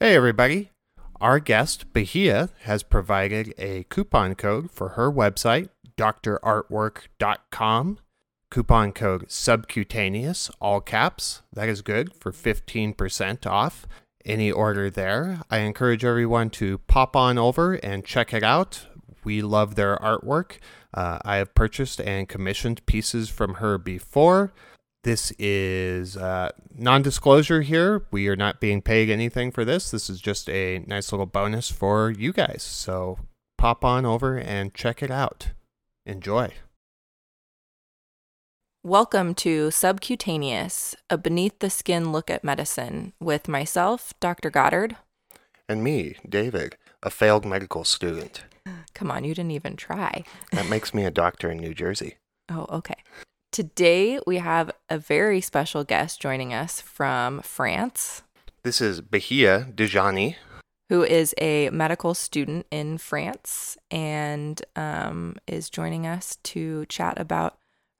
Hey, everybody. Our guest, Bahia, has provided a coupon code for her website, drartwork.com. Coupon code subcutaneous, all caps. That is good for 15% off any order there. I encourage everyone to pop on over and check it out. We love their artwork. Uh, I have purchased and commissioned pieces from her before. This is uh, non disclosure here. We are not being paid anything for this. This is just a nice little bonus for you guys. So pop on over and check it out. Enjoy. Welcome to Subcutaneous, a beneath the skin look at medicine with myself, Dr. Goddard. And me, David, a failed medical student. Come on, you didn't even try. That makes me a doctor in New Jersey. Oh, okay. Today we have a very special guest joining us from France. This is Bahia Tidjani. Who is a medical student in France and um, is joining us to chat about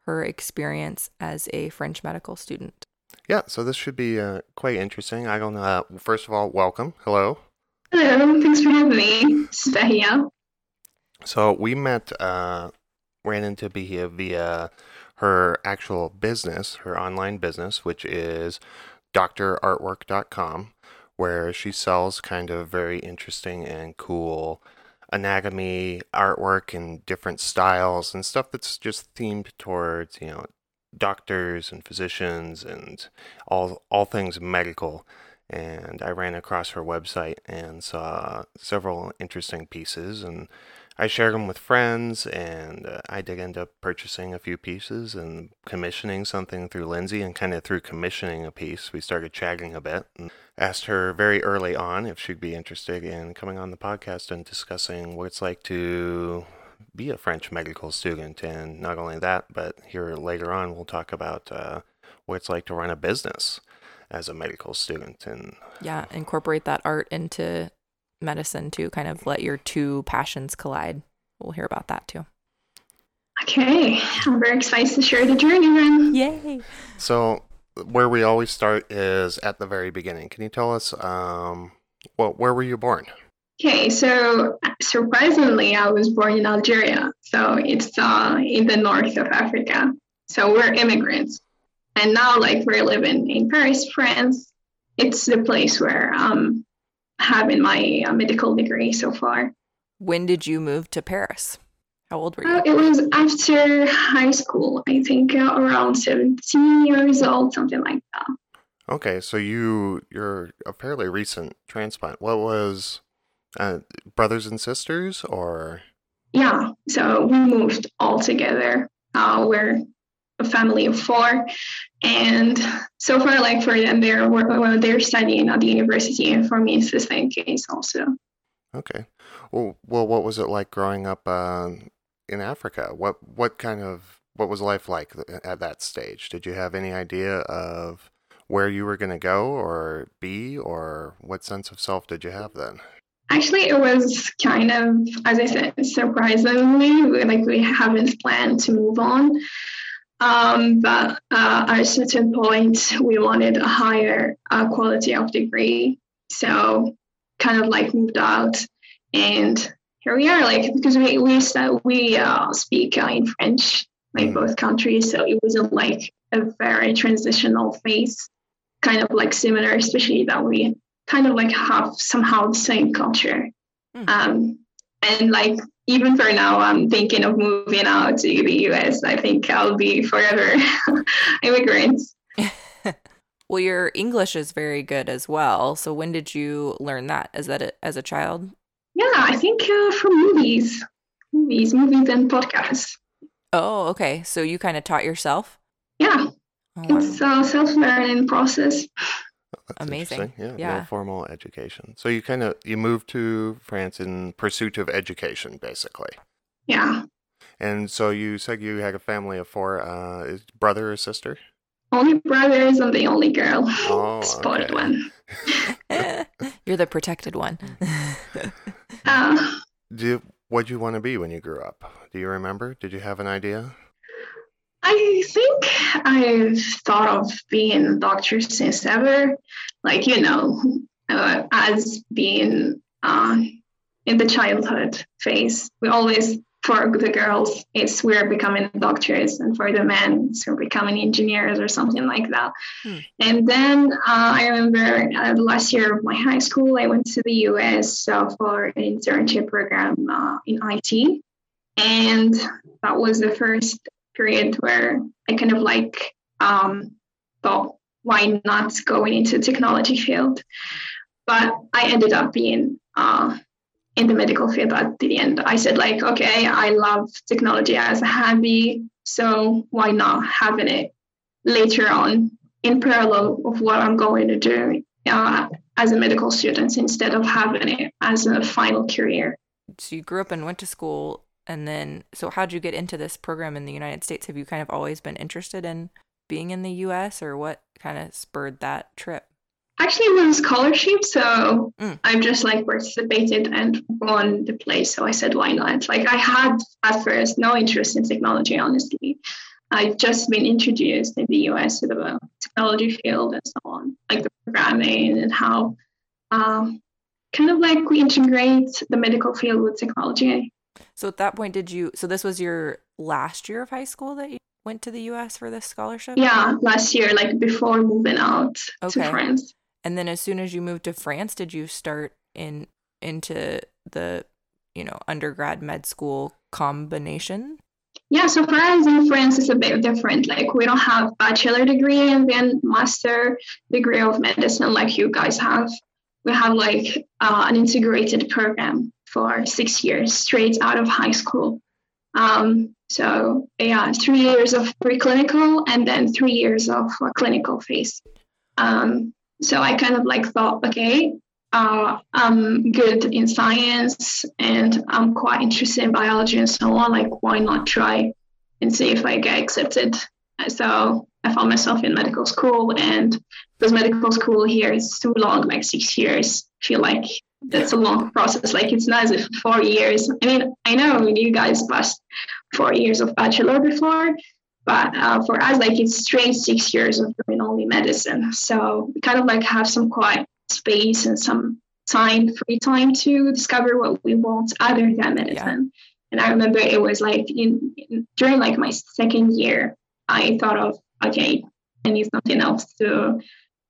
her experience as a French medical student. Yeah, so this should be uh, quite interesting. I don't know. Uh, first of all, welcome. Hello. Hello, thanks for having me. This is Bahia. So we met, uh, ran into Bahia via her actual business, her online business, which is drartwork.com, where she sells kind of very interesting and cool anatomy artwork in different styles and stuff that's just themed towards, you know, doctors and physicians and all all things medical. And I ran across her website and saw several interesting pieces and I shared them with friends, and uh, I did end up purchasing a few pieces and commissioning something through Lindsay. And kind of through commissioning a piece, we started chatting a bit and asked her very early on if she'd be interested in coming on the podcast and discussing what it's like to be a French medical student. And not only that, but here later on, we'll talk about uh, what it's like to run a business as a medical student and yeah incorporate that art into medicine to kind of let your two passions collide. We'll hear about that too. Okay, I'm very excited to share the journey then. Yay! So, where we always start is at the very beginning. Can you tell us, um, well, where were you born? Okay, so surprisingly, I was born in Algeria. So it's uh, in the north of Africa. So we're immigrants. And now, like, we're living in Paris, France. It's the place where um, having my uh, medical degree so far. When did you move to Paris? How old were you? Uh, it was after high school, I think uh, around 17 years old, something like that. Okay, so you you're a fairly recent transplant. What was uh, brothers and sisters or? Yeah, so we moved all together. Uh, we're a family of four, and so far, like for them, they're well, they're studying at the university, and for me, it's the same case also. Okay. Well, well, what was it like growing up uh, in Africa? What what kind of what was life like at that stage? Did you have any idea of where you were going to go or be, or what sense of self did you have then? Actually, it was kind of, as I said, surprisingly, like we haven't planned to move on. Um, but uh, at a certain point, we wanted a higher uh, quality of degree. So kind of like moved out. And here we are, like, because we, we, we uh, speak uh, in French, like mm. both countries. So it wasn't like a very transitional phase, kind of like similar, especially that we kind of like have somehow the same culture. Mm. Um, and like even for now, I'm thinking of moving out to the US. I think I'll be forever immigrant. well, your English is very good as well. So when did you learn that? Is that a, as a child? Yeah, I think uh, from movies, movies, movies, and podcasts. Oh, okay. So you kind of taught yourself? Yeah, oh, wow. it's a self-learning process. That's Amazing. Yeah, yeah. No formal education. So you kind of you moved to France in pursuit of education, basically. Yeah. And so you said you had a family of four. Uh, is brother or sister? Only brothers. I'm the only girl. Oh, Spotted okay. one. You're the protected one. uh, Do what do you want to be when you grew up? Do you remember? Did you have an idea? I think I've thought of being a doctor since ever. Like, you know, uh, has been uh, in the childhood phase. We always, for the girls, it's we're becoming doctors, and for the men, it's we're becoming engineers or something like that. Hmm. And then uh, I remember uh, the last year of my high school, I went to the US uh, for an internship program uh, in IT. And that was the first period where I kind of like um, thought, why not going into the technology field? But I ended up being uh, in the medical field at the end. I said like, okay, I love technology as a hobby, so why not having it later on in parallel of what I'm going to do uh, as a medical student instead of having it as a final career. So you grew up and went to school, and then so how'd you get into this program in the United States? Have you kind of always been interested in being in the U.S. or what kind of spurred that trip? Actually, it was a scholarship, so mm. I've just like participated and won the place. So I said, why not? Like I had at first no interest in technology, honestly. I've just been introduced in the US to the technology field and so on, like the programming and how um, kind of like we integrate the medical field with technology. So at that point, did you? So this was your last year of high school that you went to the U.S. for this scholarship? Yeah, last year, like before moving out okay. to France. And then as soon as you moved to France, did you start in into the you know undergrad med school combination? Yeah, so for us in France it's a bit different. Like we don't have bachelor degree and then master degree of medicine like you guys have. We have like uh, an integrated program for six years straight out of high school. Um, so yeah, three years of preclinical and then three years of clinical phase. Um, so I kind of like thought, okay, uh, I'm good in science and I'm quite interested in biology and so on. Like, why not try and see if I get accepted? So I found myself in medical school, and because medical school here is too long, like six years, I feel like that's a long process. Like, it's not as if four years. I mean, I know you guys passed four years of bachelor before, but uh, for us, like it's straight six years of doing only medicine. So we kind of like have some quiet space and some time, free time to discover what we want other than medicine. Yeah. And I remember it was like in, in, during like my second year, I thought of okay, I need something else to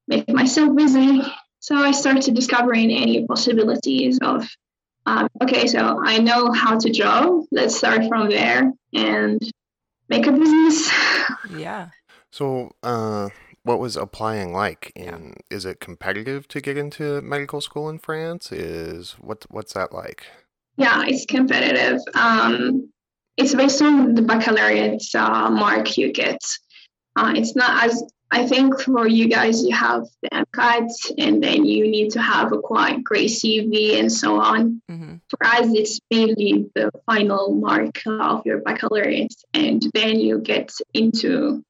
make myself busy. So I started discovering any possibilities of um, okay, so I know how to draw. Let's start from there and make a business. Yeah. So, uh, what was applying like? In yeah. is it competitive to get into medical school in France? Is what what's that like? Yeah, it's competitive. Um, it's based on the baccalaureate uh, mark you get. Uh, it's not as I think for you guys, you have the MCAT, and then you need to have a quite great CV and so on. Mm-hmm. For us, it's mainly the final mark of your baccalaureate, and then you get into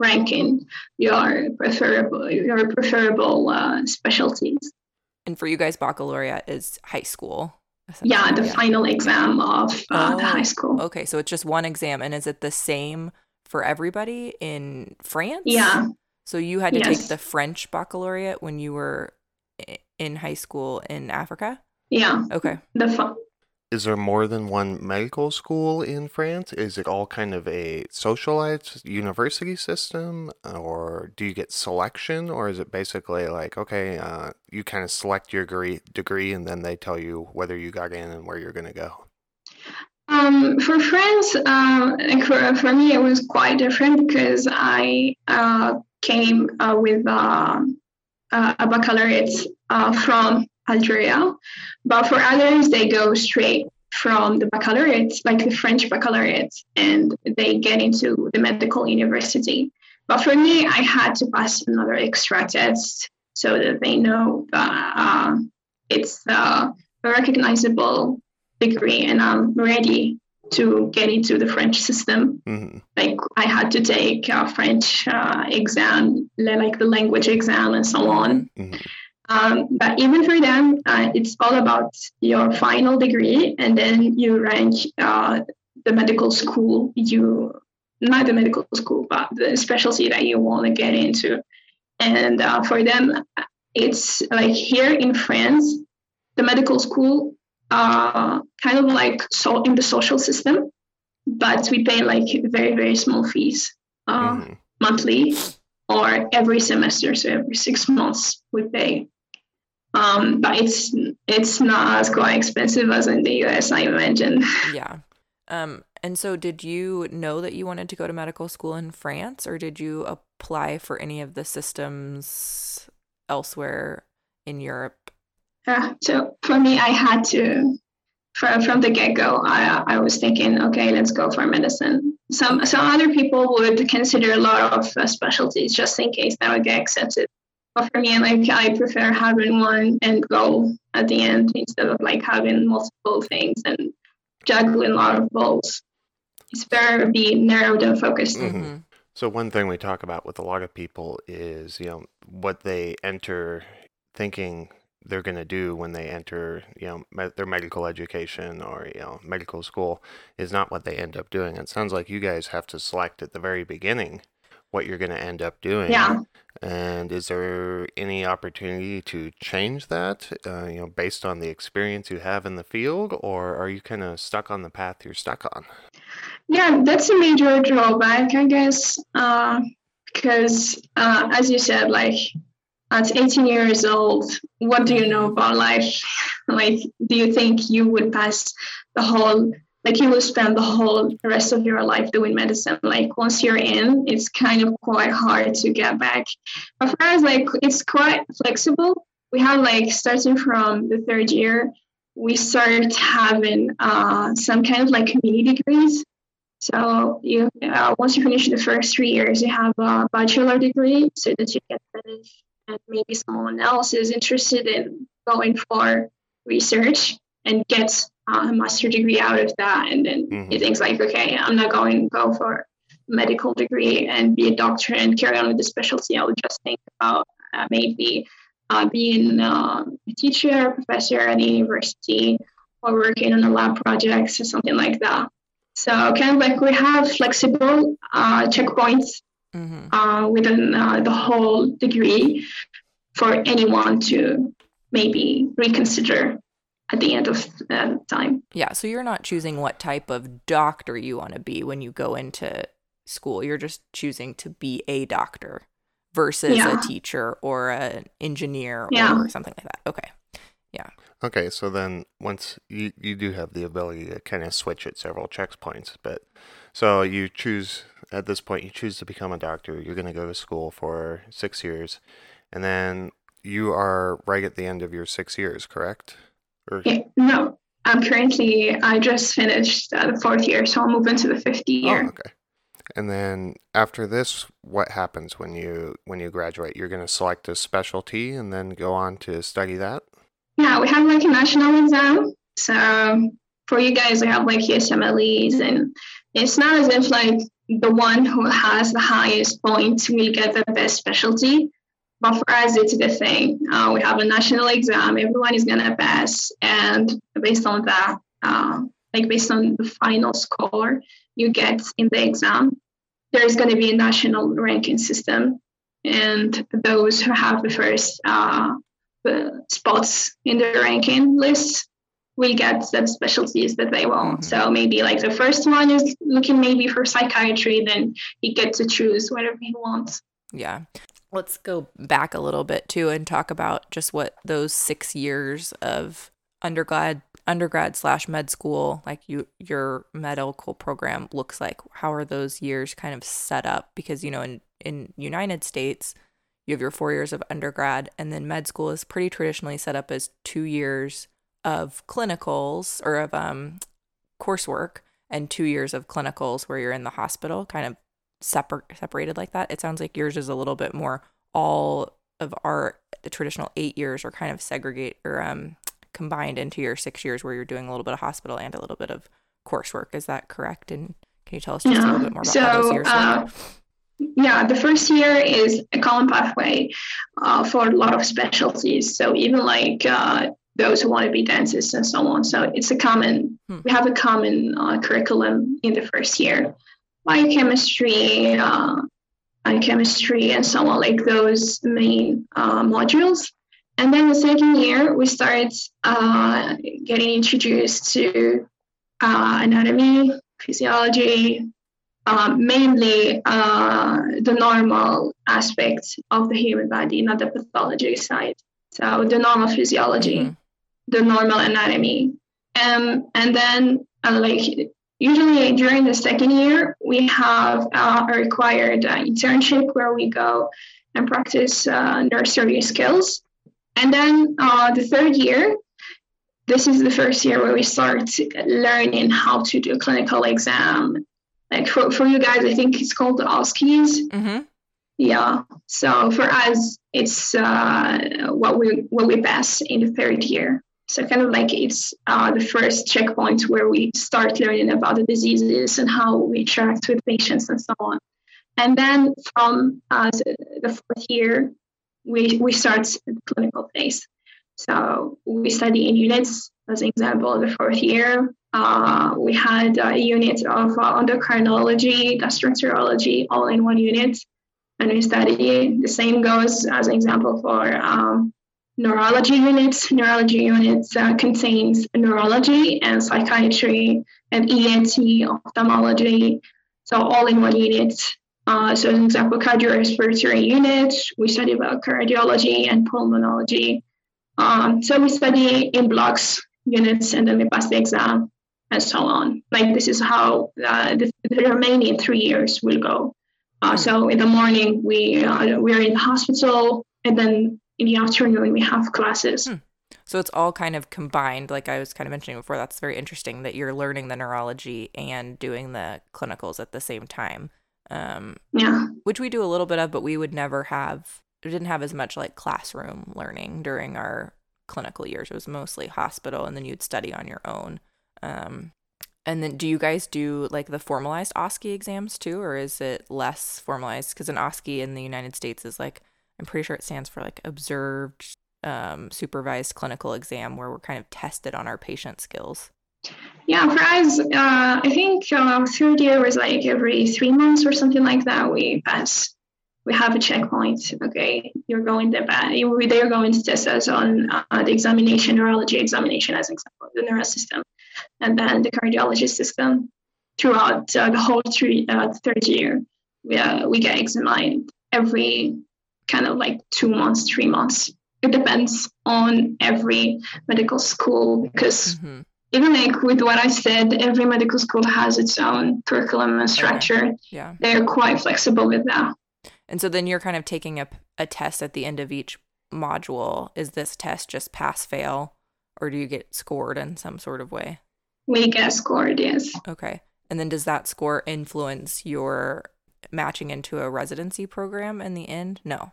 ranking your preferable your preferable uh, specialties. And for you guys, baccalaureate is high school. Yeah, the yeah. final exam of uh, oh, the high school. Okay, so it's just one exam, and is it the same for everybody in France? Yeah. So you had to yes. take the French baccalaureate when you were in high school in Africa? Yeah. Okay. The fu- is there more than one medical school in France? Is it all kind of a socialized university system, or do you get selection, or is it basically like okay, uh, you kind of select your degree, degree, and then they tell you whether you got in and where you're going to go? Um, for France, uh, for, for me, it was quite different because I uh, came uh, with uh, a baccalaureate uh, from Algeria, but for others, they go straight from the baccalaureate, like the French baccalaureate, and they get into the medical university. But for me, I had to pass another extra test so that they know that uh, it's a recognizable degree and I'm ready to get into the French system. Mm-hmm. Like I had to take a French uh, exam, like the language exam and so on. Mm-hmm. Um, but even for them, uh, it's all about your final degree, and then you rank uh, the medical school you, not the medical school, but the specialty that you want to get into. And uh, for them, it's like here in France, the medical school uh, kind of like so in the social system, but we pay like very very small fees uh, mm-hmm. monthly or every semester, so every six months we pay. Um, but it's it's not as quite expensive as in the US, I imagine. Yeah. Um, and so, did you know that you wanted to go to medical school in France, or did you apply for any of the systems elsewhere in Europe? Uh, so for me, I had to from from the get go. I I was thinking, okay, let's go for medicine. Some some other people would consider a lot of uh, specialties just in case that would get accepted. But for me, like I prefer having one end goal at the end instead of like having multiple things and juggling a lot of balls. It's better to be narrowed and focused. Mm-hmm. So one thing we talk about with a lot of people is, you know, what they enter thinking they're going to do when they enter, you know, me- their medical education or, you know, medical school is not what they end up doing. It sounds like you guys have to select at the very beginning what you're going to end up doing. Yeah. And is there any opportunity to change that, uh, you know, based on the experience you have in the field, or are you kind of stuck on the path you're stuck on? Yeah, that's a major drawback, I guess, uh, because uh, as you said, like at 18 years old, what do you know about life? like, do you think you would pass the whole like you will spend the whole rest of your life doing medicine? Like once you're in it's kind of quite hard to get back. But for us like it's quite flexible. We have like starting from the third year we start having uh, some kind of like community degrees. So you uh, once you finish the first three years you have a bachelor degree so that you can finish and maybe someone else is interested in going for research and get a master degree out of that and then mm-hmm. he thinks like okay i'm not going to go for a medical degree and be a doctor and carry on with the specialty i would just think about uh, maybe uh, being uh, a teacher or professor at a university or working on a lab projects or something like that so kind of like we have flexible uh, checkpoints mm-hmm. Uh, within uh, the whole degree for anyone to maybe reconsider at the end of the time. Yeah, so you're not choosing what type of doctor you want to be when you go into school. You're just choosing to be a doctor versus yeah. a teacher or an engineer yeah. or something like that. Okay. Yeah. Okay, so then once you you do have the ability to kind of switch at several checkpoints, but so you choose at this point you choose to become a doctor. You're going to go to school for 6 years and then you are right at the end of your 6 years, correct? Or... Yeah, no, I'm currently, I just finished uh, the fourth year, so I'm moving to the fifth oh, year. Oh, okay. And then after this, what happens when you when you graduate? You're going to select a specialty and then go on to study that. Yeah, we have like a national exam. So for you guys, we have like USMLEs, and it's not as if like the one who has the highest points will get the best specialty. But for us, it's the thing. Uh, we have a national exam. Everyone is gonna pass, and based on that, uh, like based on the final score you get in the exam, there is going to be a national ranking system, and those who have the first uh, spots in the ranking list will get the specialties that they want. Mm-hmm. So maybe like the first one is looking maybe for psychiatry, then he gets to choose whatever he wants. Yeah let's go back a little bit too and talk about just what those six years of undergrad undergrad slash med school like you your medical program looks like how are those years kind of set up because you know in in united states you have your four years of undergrad and then med school is pretty traditionally set up as two years of clinicals or of um coursework and two years of clinicals where you're in the hospital kind of separ- separated like that. It sounds like yours is a little bit more all of our the traditional eight years are kind of segregate or um, combined into your six years where you're doing a little bit of hospital and a little bit of coursework. Is that correct? And can you tell us just yeah. a little bit more about so, how those years uh, Yeah, the first year is a common pathway uh, for a lot of specialties. So even like uh, those who want to be dentists and so on. So it's a common, hmm. we have a common uh, curriculum in the first year biochemistry, uh, and chemistry, and so on, like those main uh, modules. and then the second year, we start uh, getting introduced to uh, anatomy, physiology, uh, mainly uh, the normal aspects of the human body, not the pathology side. So the normal physiology, mm-hmm. The normal anatomy, um, and then uh, like usually during the second year, we have uh, a required uh, internship where we go and practice uh, nursery skills. And then uh, the third year, this is the first year where we start learning how to do a clinical exam. Like for, for you guys, I think it's called the OSCEs. Mm-hmm. Yeah. So for us, it's uh, what we what we pass in the third year. So kind of like it's uh, the first checkpoint where we start learning about the diseases and how we interact with patients and so on. And then from uh, the fourth year, we, we start the clinical phase. So we study in units. As an example, the fourth year, uh, we had a unit of uh, endocrinology, gastroenterology, all in one unit. And we study, the same goes as an example for um, neurology units. Neurology units uh, contains neurology and psychiatry and ENT, ophthalmology. So all in one unit. Uh, so, an example, cardiorespiratory unit, we study about cardiology and pulmonology. Um, so we study in blocks units and then we pass the exam and so on. Like this is how uh, the, the, remaining three years will go. Uh, so in the morning we uh, we are in the hospital, and then in the afternoon we have classes. Hmm. So it's all kind of combined, like I was kind of mentioning before. That's very interesting that you're learning the neurology and doing the clinicals at the same time. Um, yeah. Which we do a little bit of, but we would never have, we didn't have as much like classroom learning during our clinical years. It was mostly hospital, and then you'd study on your own. Um, and then do you guys do like the formalized OSCE exams too, or is it less formalized? Because an OSCE in the United States is like, I'm pretty sure it stands for like observed um, supervised clinical exam where we're kind of tested on our patient skills. Yeah, for us, uh, I think uh, third year was like every three months or something like that. We pass, we have a checkpoint. Okay, you're going to bed. They're going to test us on uh, the examination, neurology examination, as an example, the neural system, and then the cardiology system. Throughout uh, the whole three, uh, third year, we, uh, we get examined every kind of like two months, three months. It depends on every medical school because. Mm-hmm even like with what I said, every medical school has its own curriculum and structure. Okay. Yeah. They're quite flexible with that. And so then you're kind of taking a, a test at the end of each module. Is this test just pass fail or do you get scored in some sort of way? We get scored, yes. Okay. And then does that score influence your matching into a residency program in the end? No.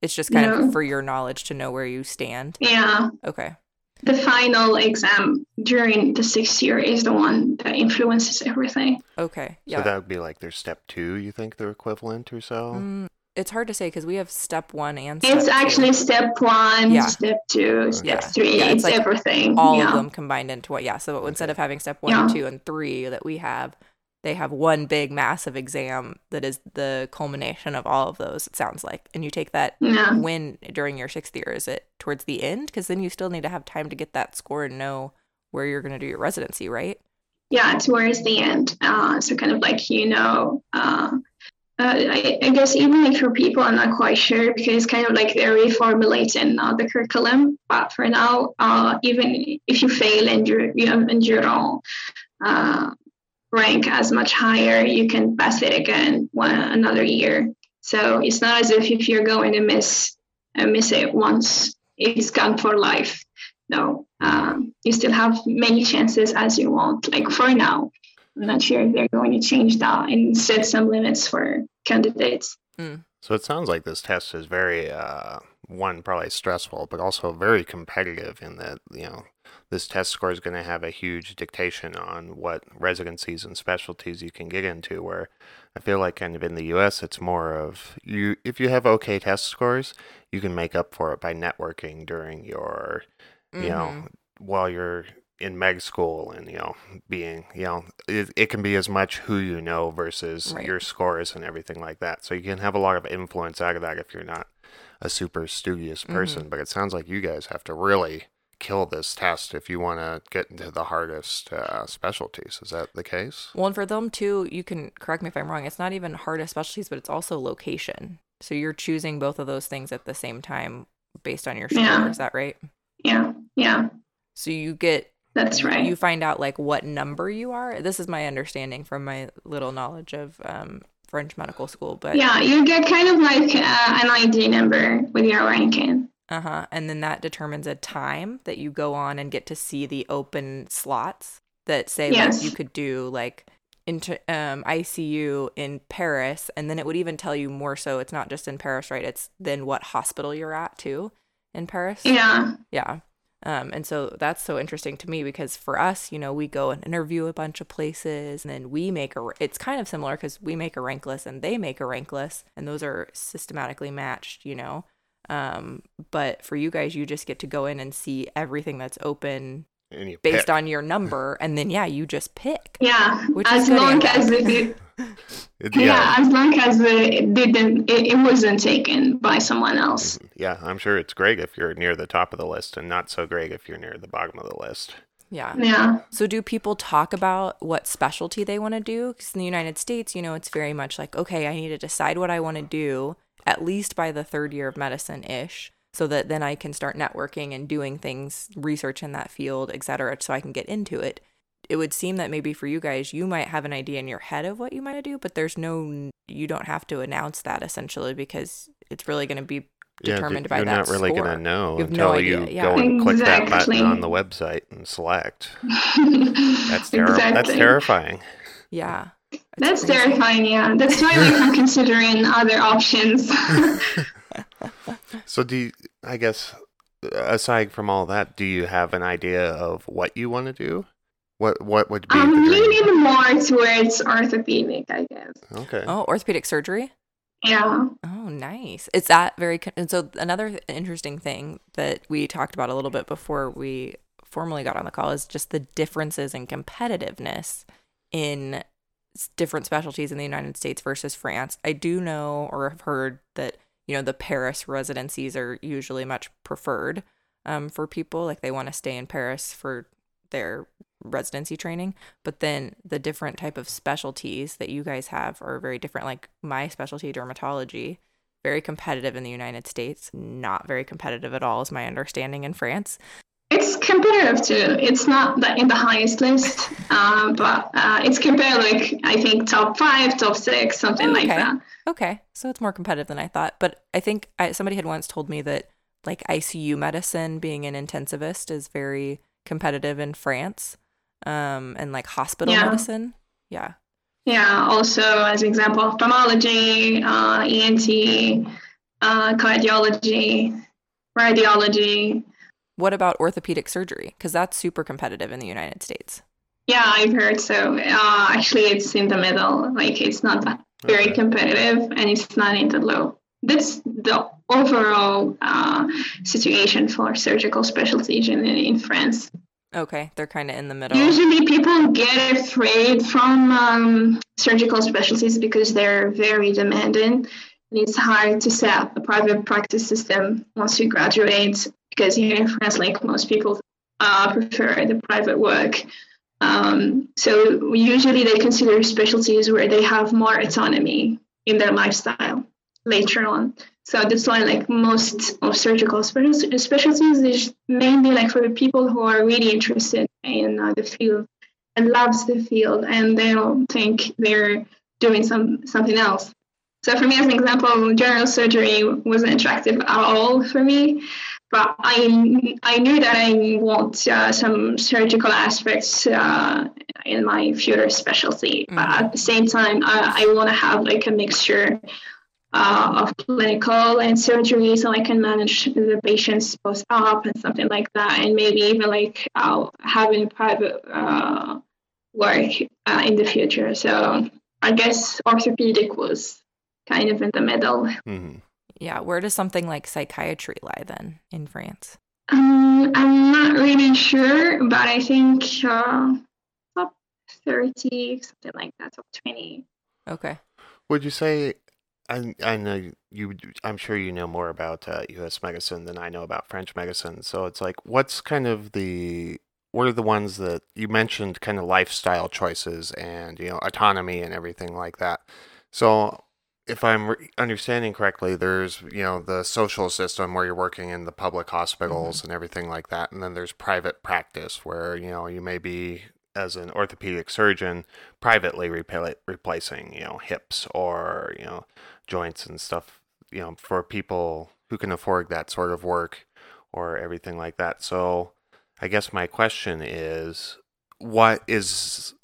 It's just kind no. of for your knowledge to know where you stand. Yeah. Okay the final exam during the sixth year is the one that influences everything. Okay. Yeah. So that would be like their step two, you think they're equivalent or so? Mm, it's hard to say because we have step one and step It's actually two. step one, yeah. step two, step three. Yeah, it's, it's like everything. All of them combined into what? Yeah. So okay. instead of having step one, two, and three that we have, they have one big massive exam that is the culmination of all of those it sounds like and you take that yeah. win during your sixth year is it towards the end because then you still need to have time to get that score and know where you're going to do your residency right yeah towards the end uh, so kind of like you know uh, uh, I, I, guess even like for people, I'm not quite sure because it's kind of like they're reformulating uh, the curriculum. But for now, uh, even if you fail and you're, you have enduro, uh, rank as much higher, you can pass it again one another year. So it's not as if if you're going to miss uh, miss it once, it's gone for life. No, um, you still have many chances as you want. Like for now, I'm not sure if they're going to change that and set some limits for candidates. Mm. So it sounds like this test is very uh, one probably stressful, but also very competitive in that you know this test score is going to have a huge dictation on what residencies and specialties you can get into. Where I feel like kind of in the U.S. it's more of you if you have okay test scores, you can make up for it by networking during your, mm-hmm. you know, mm-hmm. while you're in med school and you know being you know it, it can be as much who you know versus Right. your scores and everything like that so you can have a lot of influence out of that if you're not a super studious Mm-hmm. person but it sounds like you guys have to really kill this test if you want to get into the hardest uh, specialties is that the case Well, and for them too, you can correct me if I'm wrong. It's not even hardest specialties, but it's also location. So you're choosing both of those things at the same time based on your score. Yeah. Is that right? Yeah, yeah, So you get that's right. you find out like what number you are. This is my understanding from my little knowledge of um, French medical school, but yeah, you get kind of like uh, an ID number with your ranking. Uh huh, and then that determines a time that you go on and get to see the open slots that say Yes. like you could do like into um, ICU in Paris, and then it would even tell you more so. It's not just in Paris, right? It's then what hospital you're at too in Paris. Yeah, Yeah. Um, and so that's so interesting to me because for us, you know, we go and interview a bunch of places and then we make a, it's kind of similar because we make a rank list and they make a rank list and those are systematically matched, you know. Um, but for you guys, you just get to go in and see everything that's open based pick. on your number. And then, yeah, you just pick. yeah. Which as long and as bad. it, It- yeah. as long as it didn't, it, it wasn't taken by someone else. Yeah, I'm sure it's great if you're near the top of the list and not so great if you're near the bottom of the list. Yeah. Yeah, So, do people talk about what specialty they want to do? Because in the United States, you know, it's very much like, okay, I need to decide what I want to do at least by the third year of medicine ish, so that then I can start networking and doing things, research in that field, et cetera, so I can get into it. It would seem that maybe for you guys, you might have an idea in your head of what you might do, but there's no, you don't have to announce that essentially because it's really going to be Yeah, determined d- by that. you're not really gonna know You have until no you idea, yeah. go and click that button on the website and select. that's That's terrible. That's terrifying. Yeah. It's That's terrifying. Yeah, that's why like, I'm considering other options. So do you, I guess aside from all that, do you have an idea of what you want to do? What what would be um, I'm leaning more towards orthopedic, I guess. Okay. Oh, orthopedic surgery? Yeah. Oh, nice. It's that very con- and so another interesting thing that we talked about a little bit before we formally got on the call is just the differences in competitiveness in s- different specialties in the United States versus France. I do know or have heard that you know the Paris residencies are usually much preferred um, for people like they want to stay in Paris for their residency training but then the different type of specialties that you guys have are very different like my specialty dermatology very competitive in the united states not very competitive at all is my understanding in france It's competitive too. It's not the, in the highest list, uh, but uh, it's compared like I think top five, top six, something like that. okay so it's more competitive than i thought but i think I, somebody had once told me that like icu medicine being an intensivist is very competitive in france um and like hospital Yeah. medicine yeah Yeah. Also, as example, ophthalmology, uh, ENT, uh, cardiology, radiology. What about orthopedic surgery because that's super competitive in the united states Yeah, I've heard so. Uh, actually, it's in the middle. Like it's not that very Okay. competitive, and it's not in the low. That's the overall uh, situation for surgical specialties in, in France. okay they're kind of in the middle Usually, people get afraid from um, surgical specialties because they're very demanding, and it's hard to set up a private practice system once you graduate. Because here in France, like most people, uh, prefer the private work. Um, so usually, they consider specialties where they have more autonomy in their lifestyle later on. So that's why, like most of surgical specialties, is mainly like for the people who are really interested in uh, the field and loves the field, and they don't think they're doing some something else. So for me, as an example, general surgery wasn't attractive at all for me. But I, I knew that I want uh, some surgical aspects uh, in my future specialty. But at the same time, I, I want to have like a mixture uh, of clinical and surgery so I can manage the patients post op and something like that, and maybe even like uh, having private uh, work uh, in the future. So I guess orthopedic was kind of in the middle. Mhm. Yeah, where does something like psychiatry lie then in France? Um, I'm not really sure, but I think uh, top 30, something like that, top 20. Okay. Would you say? I I know you. I'm sure you know more about uh, U.S. medicine than I know about French medicine. So it's like, what's kind of the what are the ones that you mentioned? Kind of lifestyle choices and you know autonomy and everything like that. So if I'm re- understanding correctly, there's you know the social system where you're working in the public hospitals mm-hmm. and everything like that, and then there's private practice where you know you may be as an orthopedic surgeon privately repla- replacing you know hips or you know joints and stuff you know for people who can afford that sort of work or everything like that. So I guess my question is what is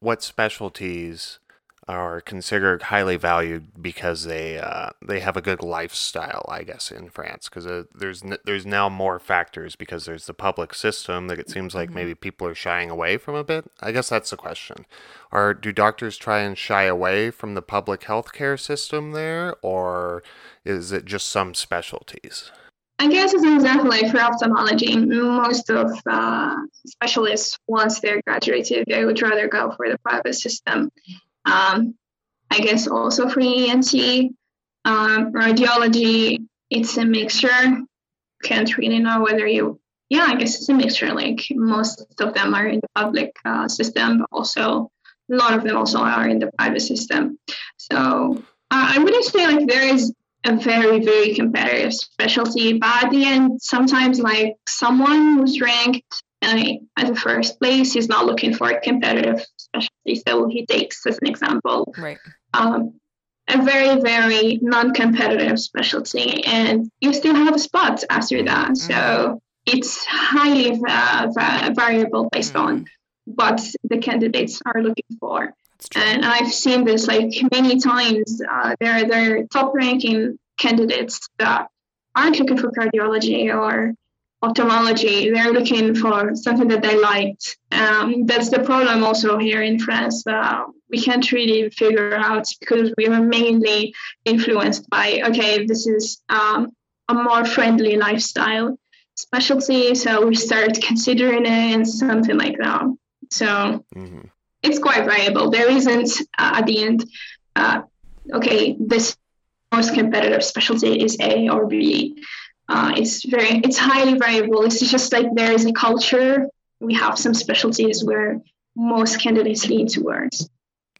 what specialties are considered highly valued because they uh, they have a good lifestyle, I guess, in France. Because uh, there's n- there's now more factors because there's the public system that it seems like Mhm. maybe people are shying away from a bit. I guess that's the question. Or do doctors try and shy away from the public healthcare system there, or is it just some specialties? I guess it's an example, like for ophthalmology, most of uh, specialists, once they're graduated, they would rather go for the private system. Um, I guess also for ENT, um, radiology, it's a mixture. Can't really know whether you, yeah, I guess it's a mixture. Like most of them are in the public uh, system, but also a lot of them also are in the private system. So uh, I wouldn't say like there is a very very competitive specialty but at the end sometimes like someone who's ranked uh, at the first place is not looking for a competitive specialty. So he takes as an example Right. um, a very very non-competitive specialty and you still have a spot after that. So it's highly uh, va- variable based on what the candidates are looking for. And I've seen this like many times. Uh, there, there are top ranking candidates that aren't looking for cardiology or ophthalmology. They're looking for something that they liked. Um, that's the problem also here in France. Uh, we can't really figure out because we are mainly influenced by, okay, this is um, a more friendly lifestyle specialty. So we start considering it and something like that. So hmm it's quite variable. There isn't uh, at the end, uh, okay, this most competitive specialty is A or B. Uh, it's very, it's highly variable. It's just like there is a culture. We have some specialties where most candidates lean towards.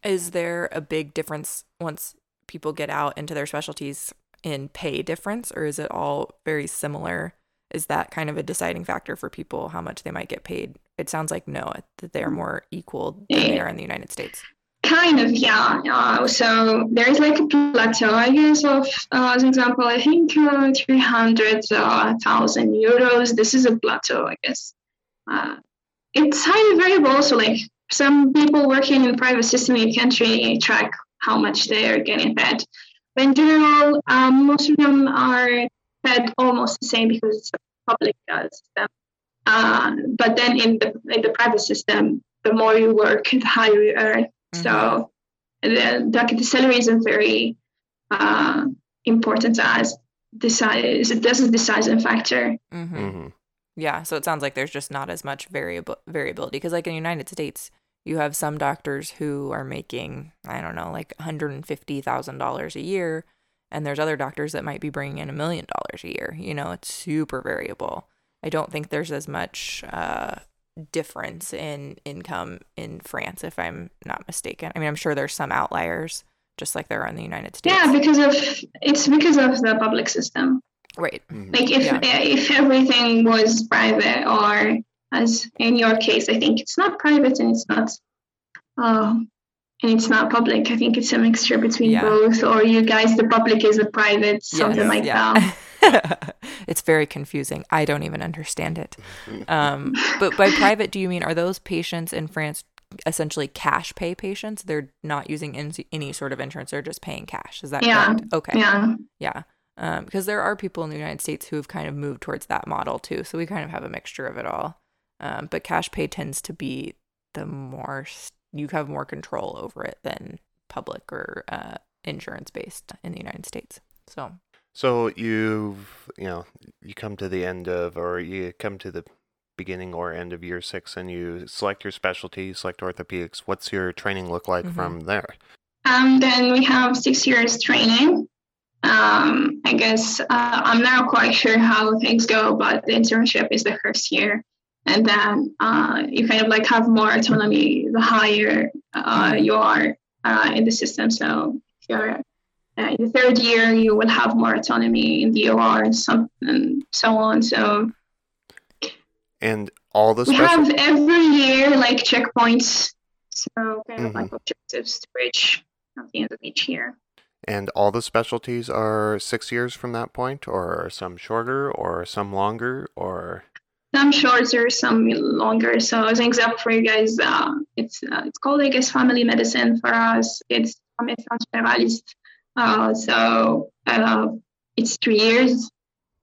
Is there a big difference once people get out into their specialties in pay difference, or is it all very similar? Is that kind of a deciding factor for people how much they might get paid? It sounds like no, that they are more equal than they are in the United States. Kind of, yeah. Uh, so there is like a plateau, I guess, of, uh, as an example, I think uh, 300,000 euros. This is a plateau, I guess. Uh, it's highly variable So, Like some people working in the private system, can't really track how much they are getting paid. But in general, um, most of them are paid almost the same because it's a public uh, system. Uh, but then in the in the private system, the more you work, the higher you earn. So the, the, the salary isn't very uh, important as the size. It doesn't deciding factor. Mm-hmm. hmm Yeah, so it sounds like there's just not as much variable variability because, like in the United States, you have some doctors who are making I don't know, like one hundred and fifty thousand dollars a year, and there's other doctors that might be bringing in a million dollars a year. You know, it's super variable. I don't think there's as much uh, difference in income in France, if I'm not mistaken. I mean, I'm sure there's some outliers, just like there are in the United States. Yeah, because of it's because of the public system. right. hmm Like if Yeah. if everything was private, or as in your case, I think it's not private and it's not, uh, and it's not public. I think it's a mixture between Yeah. both. Or you guys, the public is a private, something Yes, like yeah. that. it's very confusing. I don't even understand it. Um, but by private, do you mean are those patients in France essentially cash pay patients? They're not using any, any sort of insurance; they're just paying cash. Is that Yeah. correct? Okay. Yeah. Yeah. Um, because there are people in the United States who have kind of moved towards that model too. So we kind of have a mixture of it all. Um, but cash pay tends to be the more you have more control over it than public or uh, insurance based in the United States. So So you've, you know, you come to the end of, or you come to the beginning or end of year six and you select your specialty, select orthopedics, what's your training look like Mhm. from there? Um, then we have six years training. Um, I guess uh, I'm not quite sure how things go, but the internship is the first year, and then uh, you kind of like have more autonomy the higher uh, you are uh, in the system. So if you're uh, in the third year, you will have more autonomy in the OR and, some, and so on. So And all the we special have every year like checkpoints, so kind of like Mm-hmm. objectives to reach at the end of each year. and all the specialties are six years from that point, or some shorter, or some longer, or Some shorter, some longer. So as an example for you guys, uh, it's uh, it's called I guess family medicine for us. It's médecin généraliste. Uh, so uh, it's three years,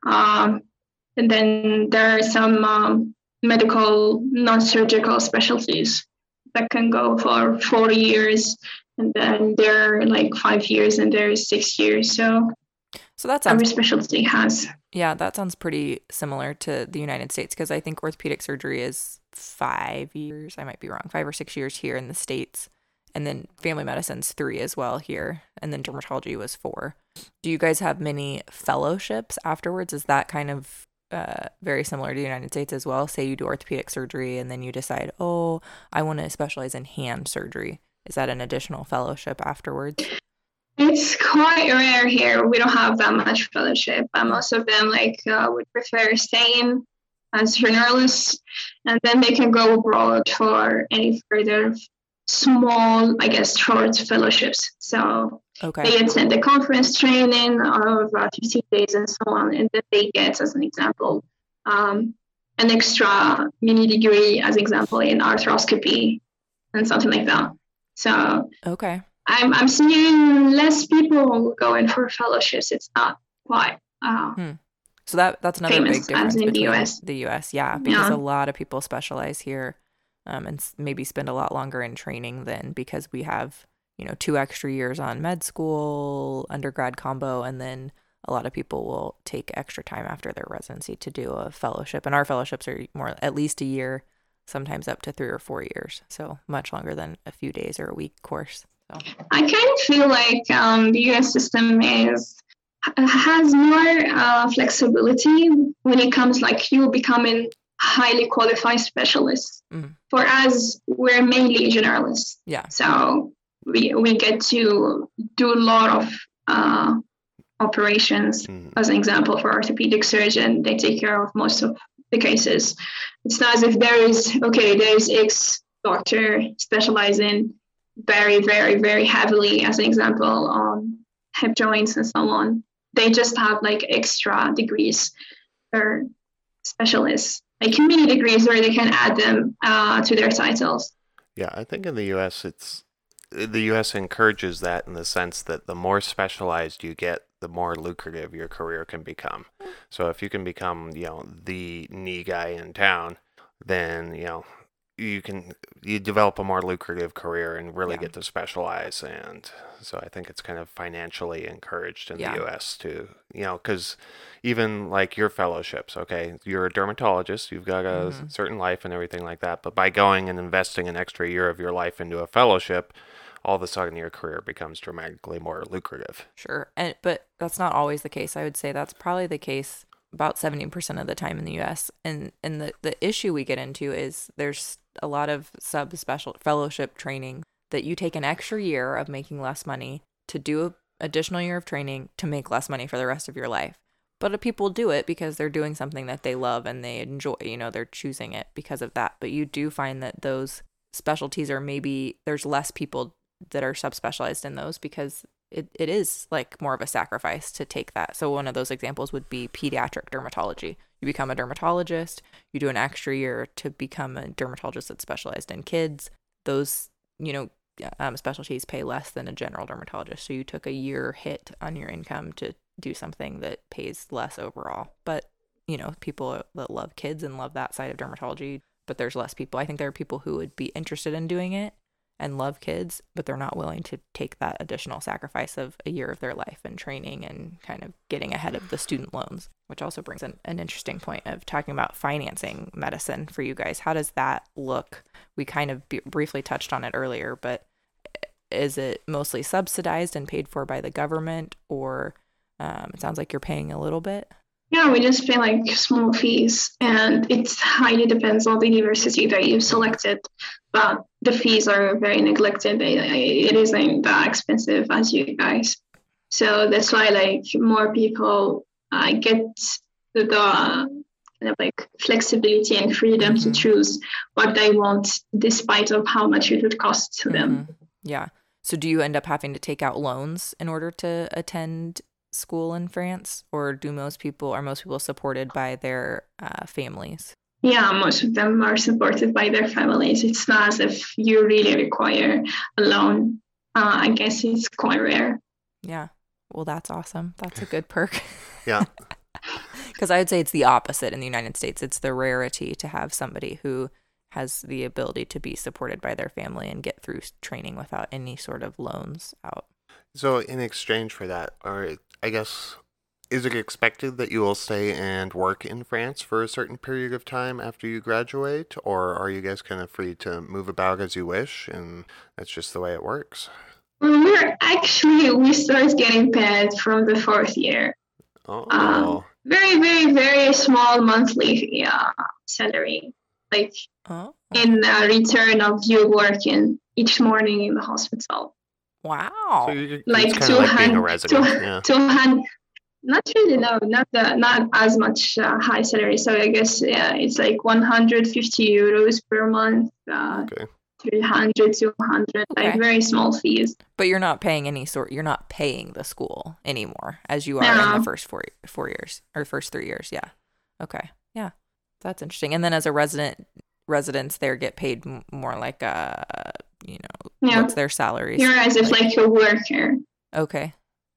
um, and then there are some um, medical non-surgical specialties that can go for four years, and then there are like five years, and there is six years. So So that every specialty has. Yeah, that sounds pretty similar to the United States because I think orthopedic surgery is five years. I might be wrong, five or six years here in the states, and then family medicine's three as well here, and then dermatology was four. Do you guys have many fellowships afterwards? Is that kind of uh, very similar to the United States as well? Say you do orthopedic surgery and then you decide, oh, I want to specialize in hand surgery. Is that an additional fellowship afterwards? It's quite rare here. We don't have that much fellowship. Uh, most of them like uh, would prefer staying as generalists, and then they can go abroad for any further small, I guess, short fellowships. So Okay. they attend the conference training of uh, 15 days and so on, and then they get, as an example, um, an extra mini degree, as example, in arthroscopy and something like that. So Okay. I'm I'm seeing less people going for fellowships. It's not quite. Uh, So that that's another big difference in the US. the US, yeah, because Yeah. a lot of people specialize here, um, and maybe spend a lot longer in training than because we have you know two extra years on med school, undergrad combo, and then a lot of people will take extra time after their residency to do a fellowship, and our fellowships are more at least a year, sometimes up to three or four years, so much longer than a few days or a week course. So I kind of feel like um, the U.S. system is has more uh, flexibility when it comes like you becoming highly qualified specialists. Mm. For us, we're mainly generalists, yeah, so we we get to do a lot of uh, operations Mm, as an example, for orthopedic surgeon, they take care of most of the cases. It's not as if there is okay, there is X doctor specializing very, very, very heavily, as an example, on hip joints and so on. They just have like extra degrees or specialists, like mini degrees where they can add them uh, to their titles. Yeah, I think in the U.S. it's the U.S. encourages that in the sense that the more specialized you get, the more lucrative your career can become. So if you can become, you know, the knee guy in town, then you know you can you develop a more lucrative career and really Yeah. get to specialize. And so I think it's kind of financially encouraged in Yeah. the U.S. to you know because even like your fellowships, okay, you're a dermatologist, you've got a Mhm. certain life and everything like that, but by going and investing an extra year of your life into a fellowship, all of a sudden your career becomes dramatically more lucrative. Sure. And but that's not always the case. I would say that's probably the case about 70% of the time in the US. And and the the issue we get into is there's a lot of subspecial fellowship training that you take an extra year of making less money to do a additional year of training to make less money for the rest of your life. But people do it because they're doing something that they love and they enjoy, you know, they're choosing it because of that. But you do find that those specialties are maybe there's less people that are subspecialized in those because it, it is like more of a sacrifice to take that. So one of those examples would be pediatric dermatology. You become a dermatologist, you do an extra year to become a dermatologist that's specialized in kids. Those, you know, um, specialties pay less than a general dermatologist. So you took a year hit on your income to do something that pays less overall. But, you know, people that love kids and love that side of dermatology, but there's less people. I think there are people who would be interested in doing it and love kids, but they're not willing to take that additional sacrifice of a year of their life and training and kind of getting ahead of the student loans, which also brings an, an interesting point of talking about financing medicine for you guys. How does that look? We kind of b- briefly touched on it earlier, but is it mostly subsidized and paid for by the government, or um, it sounds like you're paying a little bit? Yeah, we just pay like small fees, and it highly depends on the university that you've selected. But the fees are very neglected. It isn't that expensive as you guys, so that's why like more people uh, get the, the kind of like flexibility and freedom mm-hmm. to choose what they want, despite of how much it would cost to mm-hmm. them. Yeah. So do you end up having to take out loans in order to attend school in France, or do most people are most people supported by their uh, families? Yeah, most of them are supported by their families. It's not as if you really require a loan. Uh, I guess it's quite rare. Yeah. Well, that's awesome. That's a good perk. yeah. Because I would say it's the opposite in the United States. It's the rarity to have somebody who has the ability to be supported by their family and get through training without any sort of loans out. So, in exchange for that, or I guess, is it expected that you will stay and work in France for a certain period of time after you graduate, or are you guys kind of free to move about as you wish, and that's just the way it works? We're actually we start getting paid from the fourth year. Oh. Um, very, very, very small monthly uh, salary, like oh. in uh, return of you working each morning in the hospital. Wow. So like two like hand, two, yeah. two hand, not really no, not the, not as much uh, high salary. So I guess yeah, it's like 150 euros per month. Uh, okay. 300 200 okay. like very small fees but you're not paying any sort you're not paying the school anymore as you are no. in the first four four years or first three years yeah okay yeah that's interesting and then as a resident residents there get paid more like uh you know yeah. what's their salaries you're as if like a worker okay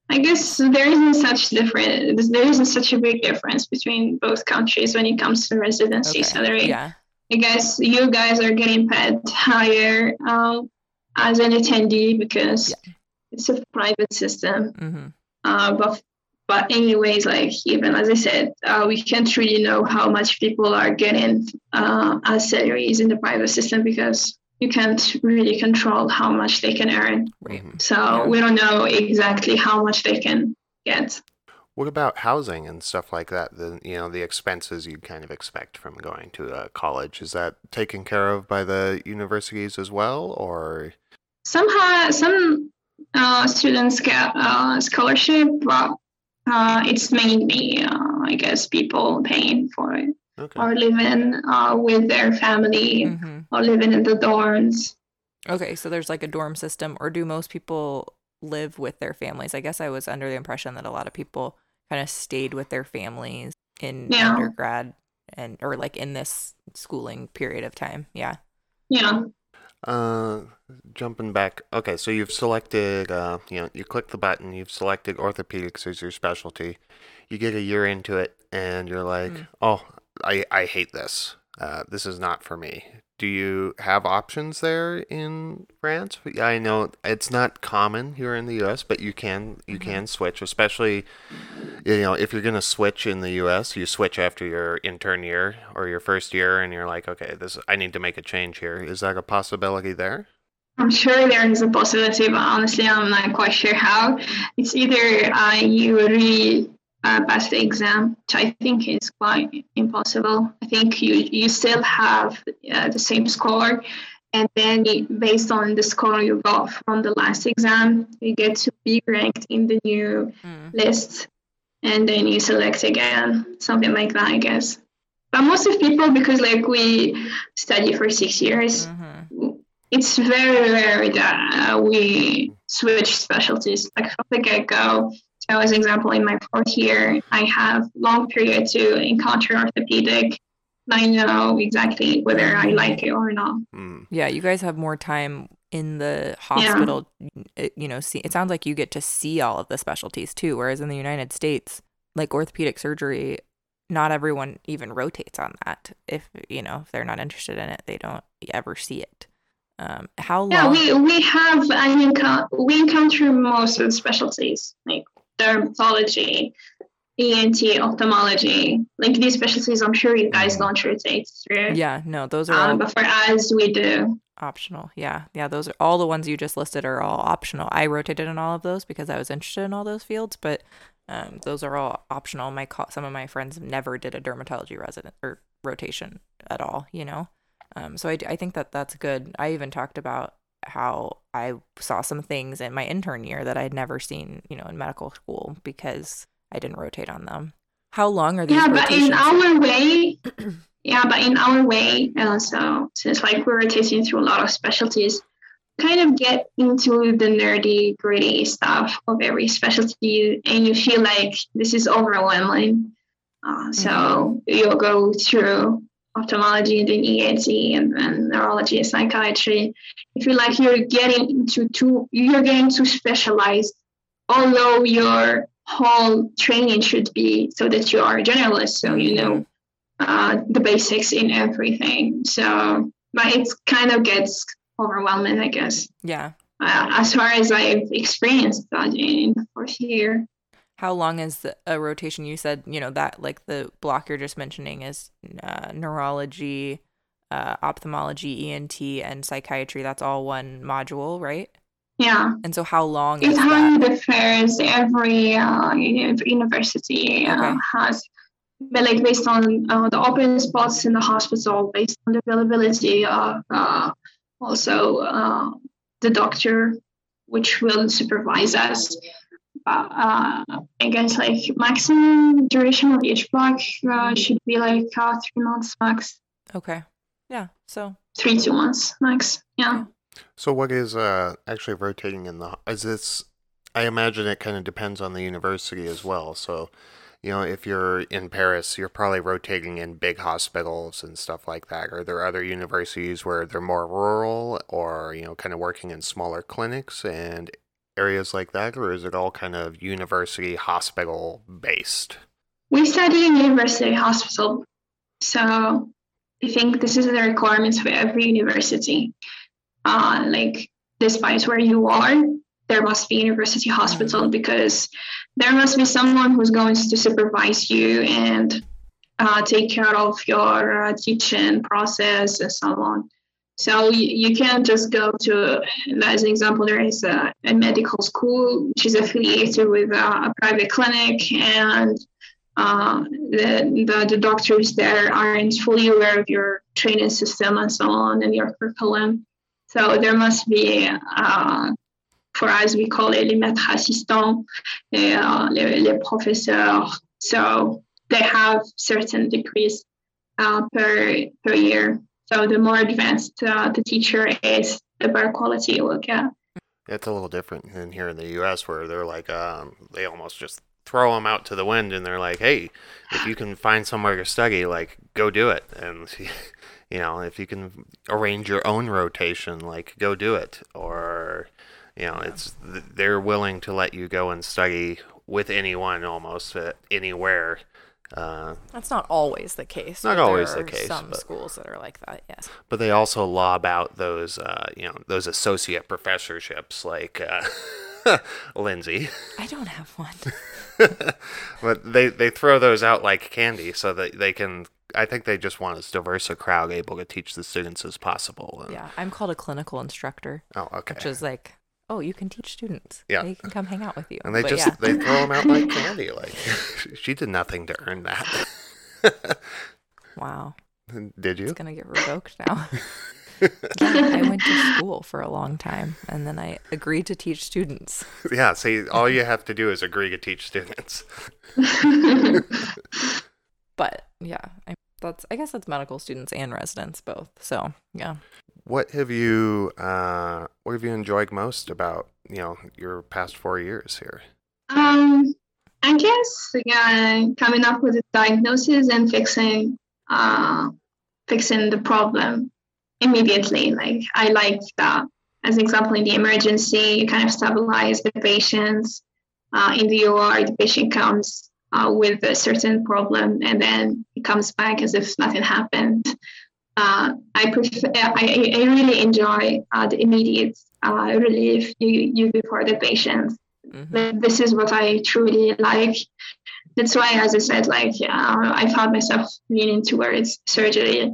i guess there isn't such different there isn't such a big difference between both countries when it comes to residency okay. salary yeah i guess you guys are getting paid higher um, as an attendee because yeah. it's a private system mm-hmm. uh, but but anyways like even as i said uh, we can't really know how much people are getting uh, as salaries in the private system because you can't really control how much they can earn right. so yeah. we don't know exactly how much they can get what about housing and stuff like that the you know the expenses you kind of expect from going to a college is that taken care of by the universities as well or somehow some uh, students get a scholarship but uh, it's mainly, uh, I guess, people paying for it okay. or living uh, with their family mm-hmm. Or living in the dorms. Okay, so there's like a dorm system, or do most people live with their families? I guess I was under the impression that a lot of people kind of stayed with their families in yeah. undergrad and or like in this schooling period of time. Yeah. Yeah. Uh, jumping back. Okay, so you've selected, uh, you know, you click the button, you've selected orthopedics as your specialty. You get a year into it, and you're like, mm. oh, I, I hate this. Uh, this is not for me do you have options there in France? I know it's not common here in the U.S., but you can you mm-hmm. can switch, especially you know if you're gonna switch in the U.S. You switch after your intern year or your first year, and you're like, okay, this I need to make a change here. Is that a possibility there? I'm sure there is a possibility, but honestly, I'm not quite sure how. It's either uh, you really uh, pass the exam, which I think is quite impossible. I think you you still have uh, the same score, and then based on the score you got from the last exam, you get to be ranked in the new mm. list, and then you select again, something like that, I guess. But most of people, because like we study for six years, mm-hmm. it's very rare that uh, we switch specialties. Like from the get go, so, as an example, in my fourth year, I have long period to encounter orthopedic. I know exactly whether I like it or not. Mm. Yeah, you guys have more time in the hospital. Yeah. You know, see, it sounds like you get to see all of the specialties too. Whereas in the United States, like orthopedic surgery, not everyone even rotates on that. If you know, if they're not interested in it, they don't ever see it. Um, how long? Yeah, we we have I mean we encounter most of the specialties like dermatology, ENT, ophthalmology, like these specialties. I'm sure you guys don't rotate through. Yeah, no, those are Um, all but for us, we do. optional. Yeah, yeah, those are all the ones you just listed are all optional. I rotated in all of those because I was interested in all those fields, but um, those are all optional. My co- some of my friends never did a dermatology resident or rotation at all. You know, um, so I think that that's good. I even talked about how I saw some things in my intern year that I'd never seen, you know, in medical school because I didn't rotate on them. How long are these Yeah, but in our way, yeah, but in our way, uh, so since like we're rotating through a lot of specialties, kind of get into the nerdy, gritty stuff of every specialty, and you feel like this is overwhelming. Uh, so you'll go through ophthalmology, and then ENT, and then neurology and psychiatry. You feel like you're getting into too, you're getting too specialized, although your whole training should be so that you are a generalist, so you know uh, the basics in everything. So, but it kind of gets overwhelming, I guess. yeah. Uh, as far as I've experienced that in the fourth year. How long is the, a rotation? You said, you know, that like the block you're just mentioning is uh, neurology, uh, ophthalmology, ENT, and psychiatry. That's all one module, right? Yeah, And so, how long it is highly that? differs. Every uh, uni- university uh, Okay. has, but like based on uh, the open spots in the hospital, based on the availability of uh, also uh, the doctor, which will supervise us. But uh, I guess like maximum duration of each block uh, should be like uh, three months max, Okay. Yeah. So, three two months max. Yeah. So what is uh actually rotating in the is this I imagine it kind of depends on the university as well. So, you know, if you're in Paris, you're probably rotating in big hospitals and stuff like that. Are there other universities where they're more rural or, you know, kind of working in smaller clinics and areas like that or is it all kind of university hospital based? We study in university hospital, so I think this is the requirements for every university. Uh, like, despite where you are, there must be university hospital because there must be someone who's going to supervise you and uh, take care of your uh, teaching process and so on. So you, you can't just go to, as an example, there is a, a medical school which is affiliated with a, a private clinic, and uh, the, the the doctors there aren't fully aware of your training system and so on and your curriculum. So there must be, uh, for us, we call it les maîtres assistants, uh, les, les professeurs. So they have certain degrees uh, per per year. So the more advanced uh, the teacher is, the better quality you will get. It's a little different than here in the U.S., where they're like, um, they almost just throw them out to the wind, and they're like, "Hey, if you can find somewhere to study, like, go do it." And you know, if you can arrange your own rotation, like, go do it. Or, you know, it's they're willing to let you go and study with anyone almost uh, anywhere. Uh, that's not always the case. Not always the case, Some but- schools that are like that. Yes. but they also lob out those, uh, you know, those associate professorships, like uh, Lindsay. I don't have one. but they they throw those out like candy so that they can I think they just want as diverse a crowd able to teach the students as possible. And- yeah, I'm called a clinical instructor, Oh, okay. which is like, oh, you can teach students. Yeah. They can come hang out with you. and they But just yeah. they throw them out like candy. Like she did nothing to earn that. wow. did you? It's gonna get revoked now. yeah, I went to school for a long time, and then I agreed to teach students. Yeah. See, all you have to do is agree to teach students. But yeah, I, that's I guess that's medical students and residents both. So yeah. What have you uh, what have you enjoyed most about you know your past four years here? Um, I guess yeah, coming up with a diagnosis and fixing uh, fixing the problem immediately. Like I like that. As example, in the emergency, you kind of stabilize the patients. Uh, in the OR, the patient comes uh, with a certain problem and then it comes back as if nothing happened. Uh, I prefer. I, I really enjoy uh, the immediate uh, relief you you give for the patients. Mm-hmm. This is what I truly like. That's why, as I said, like I found myself leaning towards surgery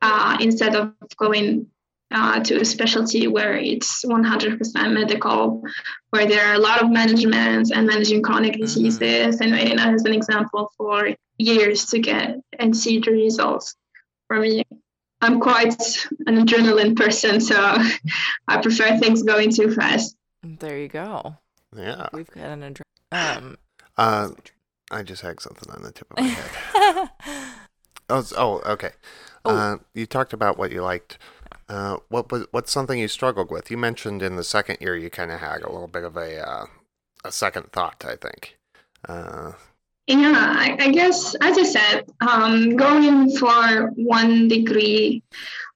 uh, instead of going uh, to a specialty where it's 100% medical, where there are a lot of management and managing chronic mm-hmm. diseases. Mm-hmm. And, and as an example, for years to get and see the results. For me, I'm quite an adrenaline person, so I prefer things going too fast. There you go. Yeah, we've got an adrenaline. Um, uh, I just had something on the tip of my head. oh, oh, okay. Oh. Uh, you talked about what you liked. Uh, what was what's something you struggled with? You mentioned in the second year you kind of had a little bit of a uh, a second thought. I think. Yeah, I, I, guess as I said, um, going for one degree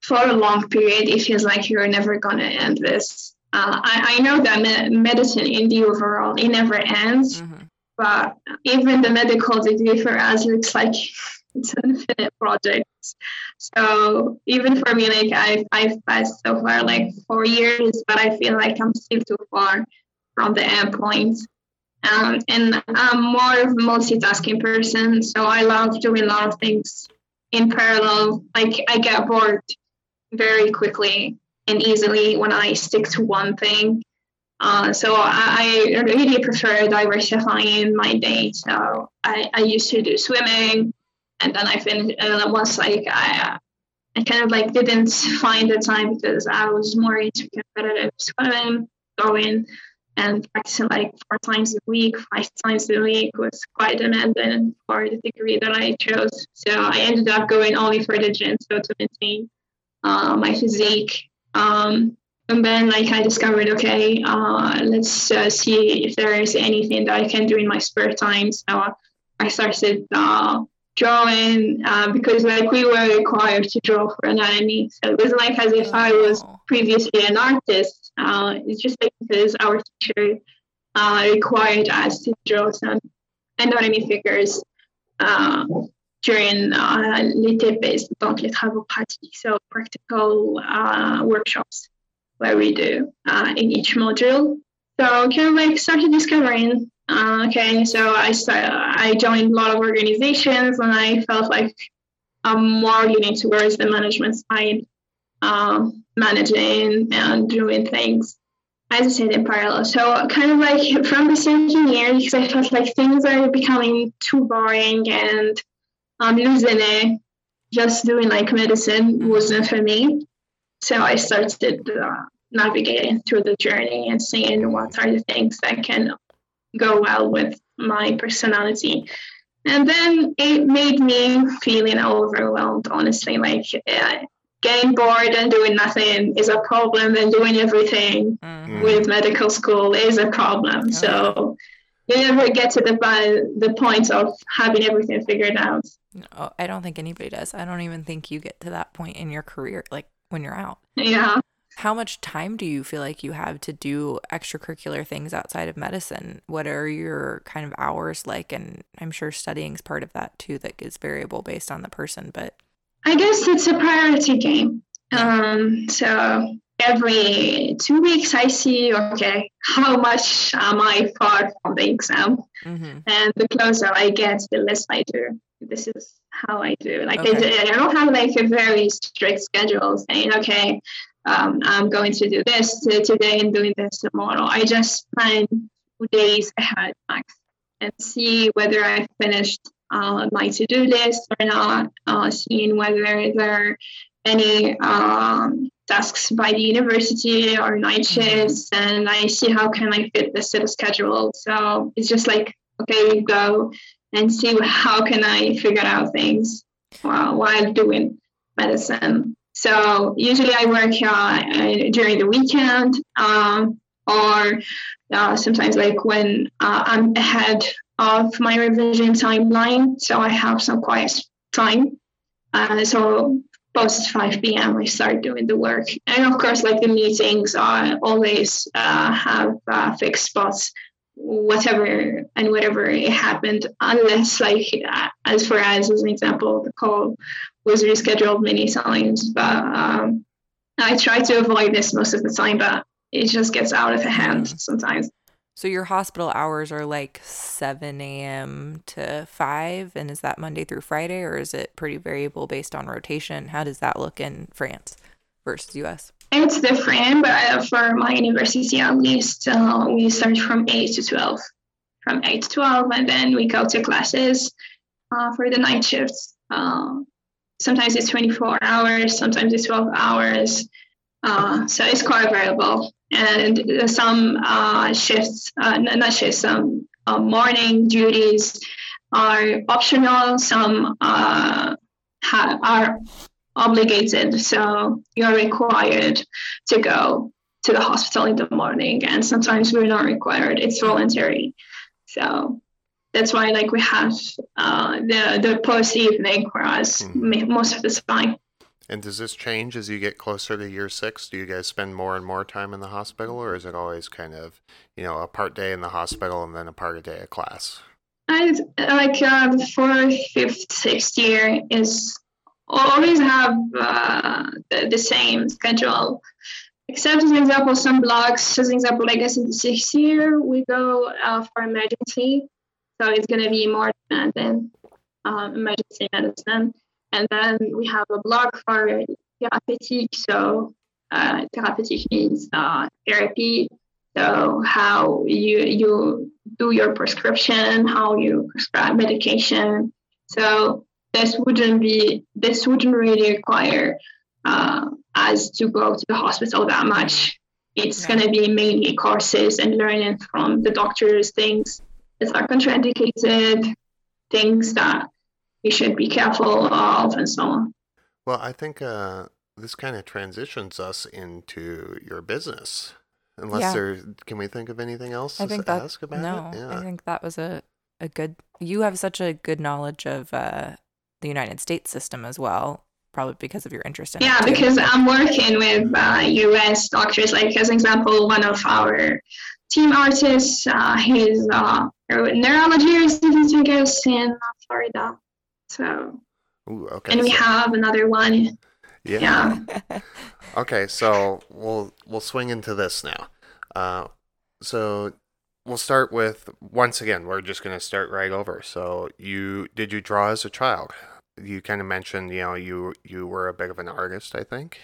for a long period, it feels like you're never gonna end this. Uh, I, I, know that me- medicine in the overall it never ends, mm-hmm. but even the medical degree for us looks like it's an infinite project. So even for me, like I've I've passed so far like four years, but I feel like I'm still too far from the end point. Um, and I'm more of a multitasking person, so I love doing a lot of things in parallel. Like I get bored very quickly and easily when I stick to one thing. Uh, so I, I, really prefer diversifying my day. So I, I used to do swimming, and then I finished. And once like I, I kind of like didn't find the time because I was more into competitive swimming, going and practicing like four times a week, five times a week was quite demanding for the degree that I chose. So I ended up going only for the gym, so to maintain uh, my physique. Um, and then like I discovered, okay, uh, let's uh, see if there is anything that I can do in my spare time. So I started uh, drawing uh, because like we were required to draw for anatomy. So it was like as if I was previously an artist. Uh, it's just like because our teacher uh, required us to draw some anatomy figures uh, during uh, l'été donc les travaux pratiques, so practical uh, workshops where we do uh, in each module. So kind of like started discovering uh, okay, so I I joined a lot of organizations, and I felt like I'm more leaning towards the management side, uh, managing and doing things. As I said in parallel, so kind of like from the second year, because I felt like things are becoming too boring and I'm losing it. Just doing like medicine wasn't for me, so I started uh, navigating through the journey and seeing what are the things that can go well with my personality. And then it made me feeling overwhelmed, honestly. Like uh, getting bored and doing nothing is a problem, and doing everything mm-hmm. with medical school is a problem. So you never get to the the point of having everything figured out. No, I don't think anybody does. I don't even think you get to that point in your career, like when you're out. Yeah how much time do you feel like you have to do extracurricular things outside of medicine? What are your kind of hours like? And I'm sure studying is part of that too, that is variable based on the person. But I guess it's a priority game. Um, so every two weeks, I see, okay, how much am I far from the exam? Mm-hmm. And the closer I get, the less I do. This is how I do. Like okay. I, I don't have like a very strict schedule saying, okay, um, I'm going to do this today and doing this tomorrow. I just plan two days ahead max and see whether I finished uh, my to-do list or not, uh, seeing whether there are any um, tasks by the university or night mm-hmm. shifts, and I see how can I fit this to the schedule. So it's just like, okay, we go and see how can I figure out things while, while doing medicine. So usually I work uh, during the weekend um, or uh, sometimes like when uh, I'm ahead of my revision timeline. So I have some quiet time. Uh, so post 5 p.m. I start doing the work. And of course, like the meetings always uh, have uh, fixed spots whatever and whatever it happened unless like as far as as an example the call was rescheduled many times, but um, I try to avoid this most of the time, but it just gets out of hand mm. sometimes. So your hospital hours are like 7 a.m. to 5, and is that Monday through Friday, or is it pretty variable based on rotation? How does that look in France versus US? It's different, but for my university at least, uh, we start from 8 to 12. From 8 to 12, and then we go to classes uh, for the night shifts. Uh, sometimes it's 24 hours, sometimes it's 12 hours. Uh, so it's quite variable. And some uh, shifts, uh, not shifts, some uh, morning duties are optional, some uh, ha- are obligated. So you're required to go to the hospital in the morning, and sometimes we're not required, it's voluntary. So that's why like we have uh, the the post evening for us mm-hmm. most of the time. And does this change as you get closer to year six? Do you guys spend more and more time in the hospital, or is it always kind of you know a part day in the hospital and then a part a day of class? I like uh, the fourth, fifth, sixth year is always have uh, the, the, same schedule. Except as an example, some blocks, as an example, I guess in the sixth year we go uh, for emergency so it's going to be more than um, emergency medicine. And then we have a block for therapeutic. So uh, therapeutic means uh, therapy. So how you you do your prescription, how you prescribe medication. So this wouldn't be this wouldn't really require uh, us to go to the hospital that much. It's going to be mainly courses and learning from the doctors things is are contraindicated, things that you should be careful of, and so on. Well, I think uh, this kind of transitions us into your business. Unless yeah. there, can we think of anything else I think that, ask about no, it? Yeah. I think that was a, a good. You have such a good knowledge of uh, the United States system as well probably because of your interest in yeah because i'm working with uh, us doctors like as an example one of our team artists uh, he's a neurologist resident, I guess, in Florida. So, Ooh, okay. And we so, have another one. Yeah. yeah. okay, so we'll we'll swing into this now. Uh, so we'll start with once again. We're just gonna start right over. So you did you draw as a child? You kind of mentioned, you know, you you were a bit of an artist, I think.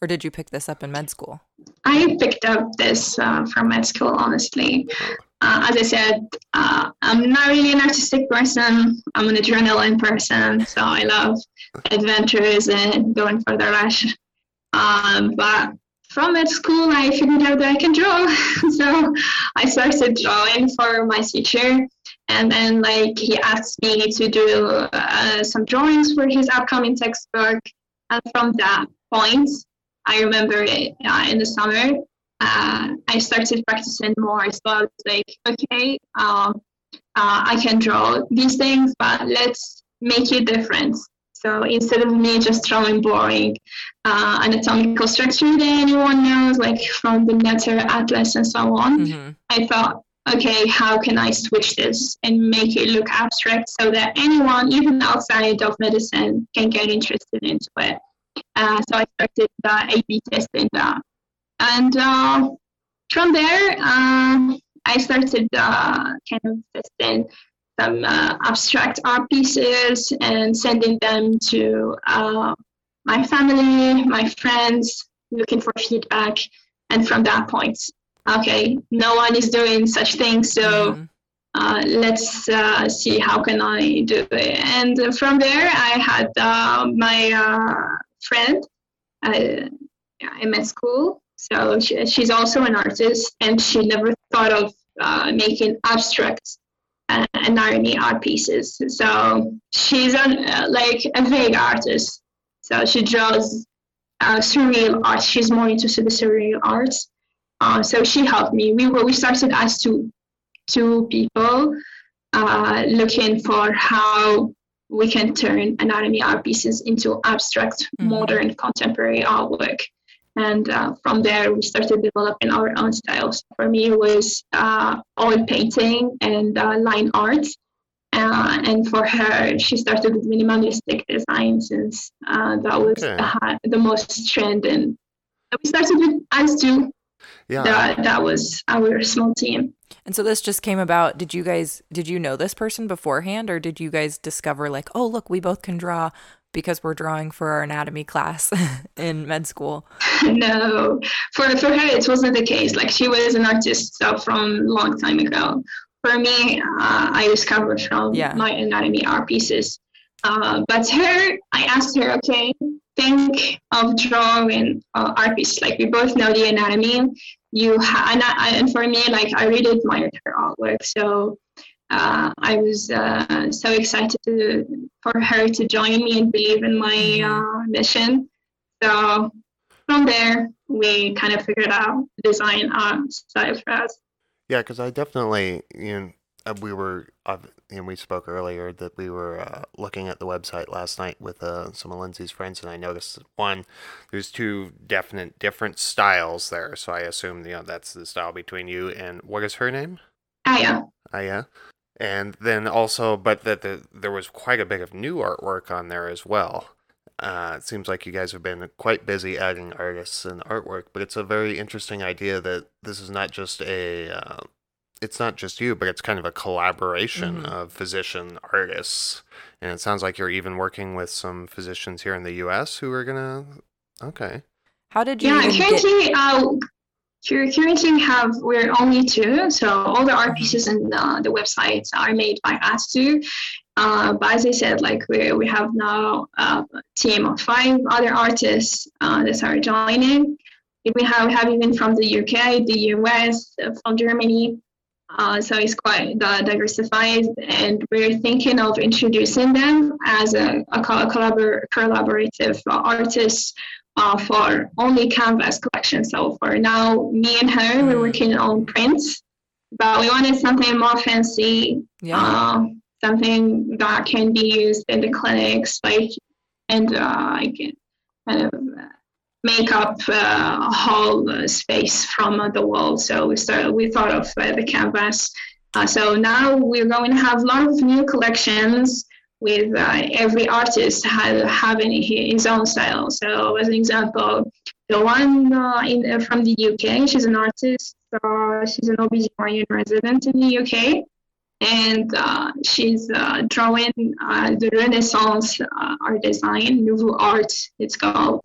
Or did you pick this up in med school? I picked up this uh, from med school, honestly. Uh, as I said, uh, I'm not really an artistic person. I'm an adrenaline person, so I love adventures and going for the rush. Um, but from med school, I figured out that I can draw, so I started drawing for my teacher. And then, like, he asked me to do uh, some drawings for his upcoming textbook. And from that point, I remember it, uh, in the summer, uh, I started practicing more. So I was like, okay, um, uh, I can draw these things, but let's make it different. So instead of me just drawing boring uh, anatomical structure that anyone knows, like from the Netter Atlas and so on, mm-hmm. I thought, okay, how can I switch this and make it look abstract so that anyone, even outside of medicine, can get interested into it. Uh, so I started the A/B testing that and uh, from there, um, I started uh, kind of testing some uh, abstract art pieces and sending them to uh, my family, my friends, looking for feedback. And from that point, okay, no one is doing such things, so mm-hmm. uh, let's uh, see how can I do it. And from there, I had uh, my uh, friend uh, in my school so she, she's also an artist, and she never thought of uh, making abstract uh, anatomy art pieces. So she's an, uh, like a vague artist. So she draws uh, surreal art. She's more into the surreal arts. Uh, so she helped me. We were, we started as two two people uh, looking for how we can turn anatomy art pieces into abstract, mm-hmm. modern, contemporary artwork and uh, from there we started developing our own styles for me it was uh, oil painting and uh, line art Uh, and for her, she started with minimalistic design since uh, that was Okay. the, the most trend. And we started with us two. Yeah. That, that was our small team. And so this just came about. Did you guys did you know this person beforehand or did you guys discover like, "Oh, look, we both can draw because we're drawing for our anatomy class in med school?" no, for for her it wasn't the case. Like she was an artist so from long time ago. For me, uh, I discovered from Yeah. my anatomy art pieces. Uh, but her, I asked her, okay, think of drawing uh, art pieces. Like we both know the anatomy. You ha- and, I, and for me, like I really admired her artwork. So uh, I was uh, so excited to, for her to join me and believe in my uh, mission. So from there, we kind of figured out design art style for us. Yeah, because I definitely, you know, uh, we were, uh, and we spoke earlier that we were uh, looking at the website last night with uh, some of Lindsay's friends, and I noticed one, there's two definite different styles there. So I assume, you know, that's the style between you and what is her name? Aya. Ah. And then also, but that the, there was quite a bit of new artwork on there as well. Uh, it seems like you guys have been quite busy adding artists and artwork, but it's a very interesting idea that this is not just a, uh, it's not just you, but it's kind of a collaboration Mhm. of physician artists. And it sounds like you're even working with some physicians here in the U.S. who are gonna, okay, How did you Yeah, even get currently, uh, currently have we're only two, so all the art Mhm. pieces and uh, the websites are made by us two. Uh, but as I said, like we we have now a team of five other artists uh, that are joining. We have we have even from the UK, the US, uh, from Germany. Uh, so it's quite uh, diversified, and we're thinking of introducing them as a, a collabor- collaborative uh, artists uh, for only canvas collection. So for now, me and her, we're working on prints, but we wanted something more fancy, Yeah. uh, something that can be used in the clinics, like and uh, like kind of uh, make up uh, a whole uh, space from the wall. So we started, we thought of uh, the canvas. So now we're going to have a lot of new collections with every artist ha- having his own style. So as an example, the one uh, in, uh, from the UK, she's an artist. Uh, she's an OBGYN resident in the UK and she's drawing the Renaissance art design, Nouveau Art, it's called.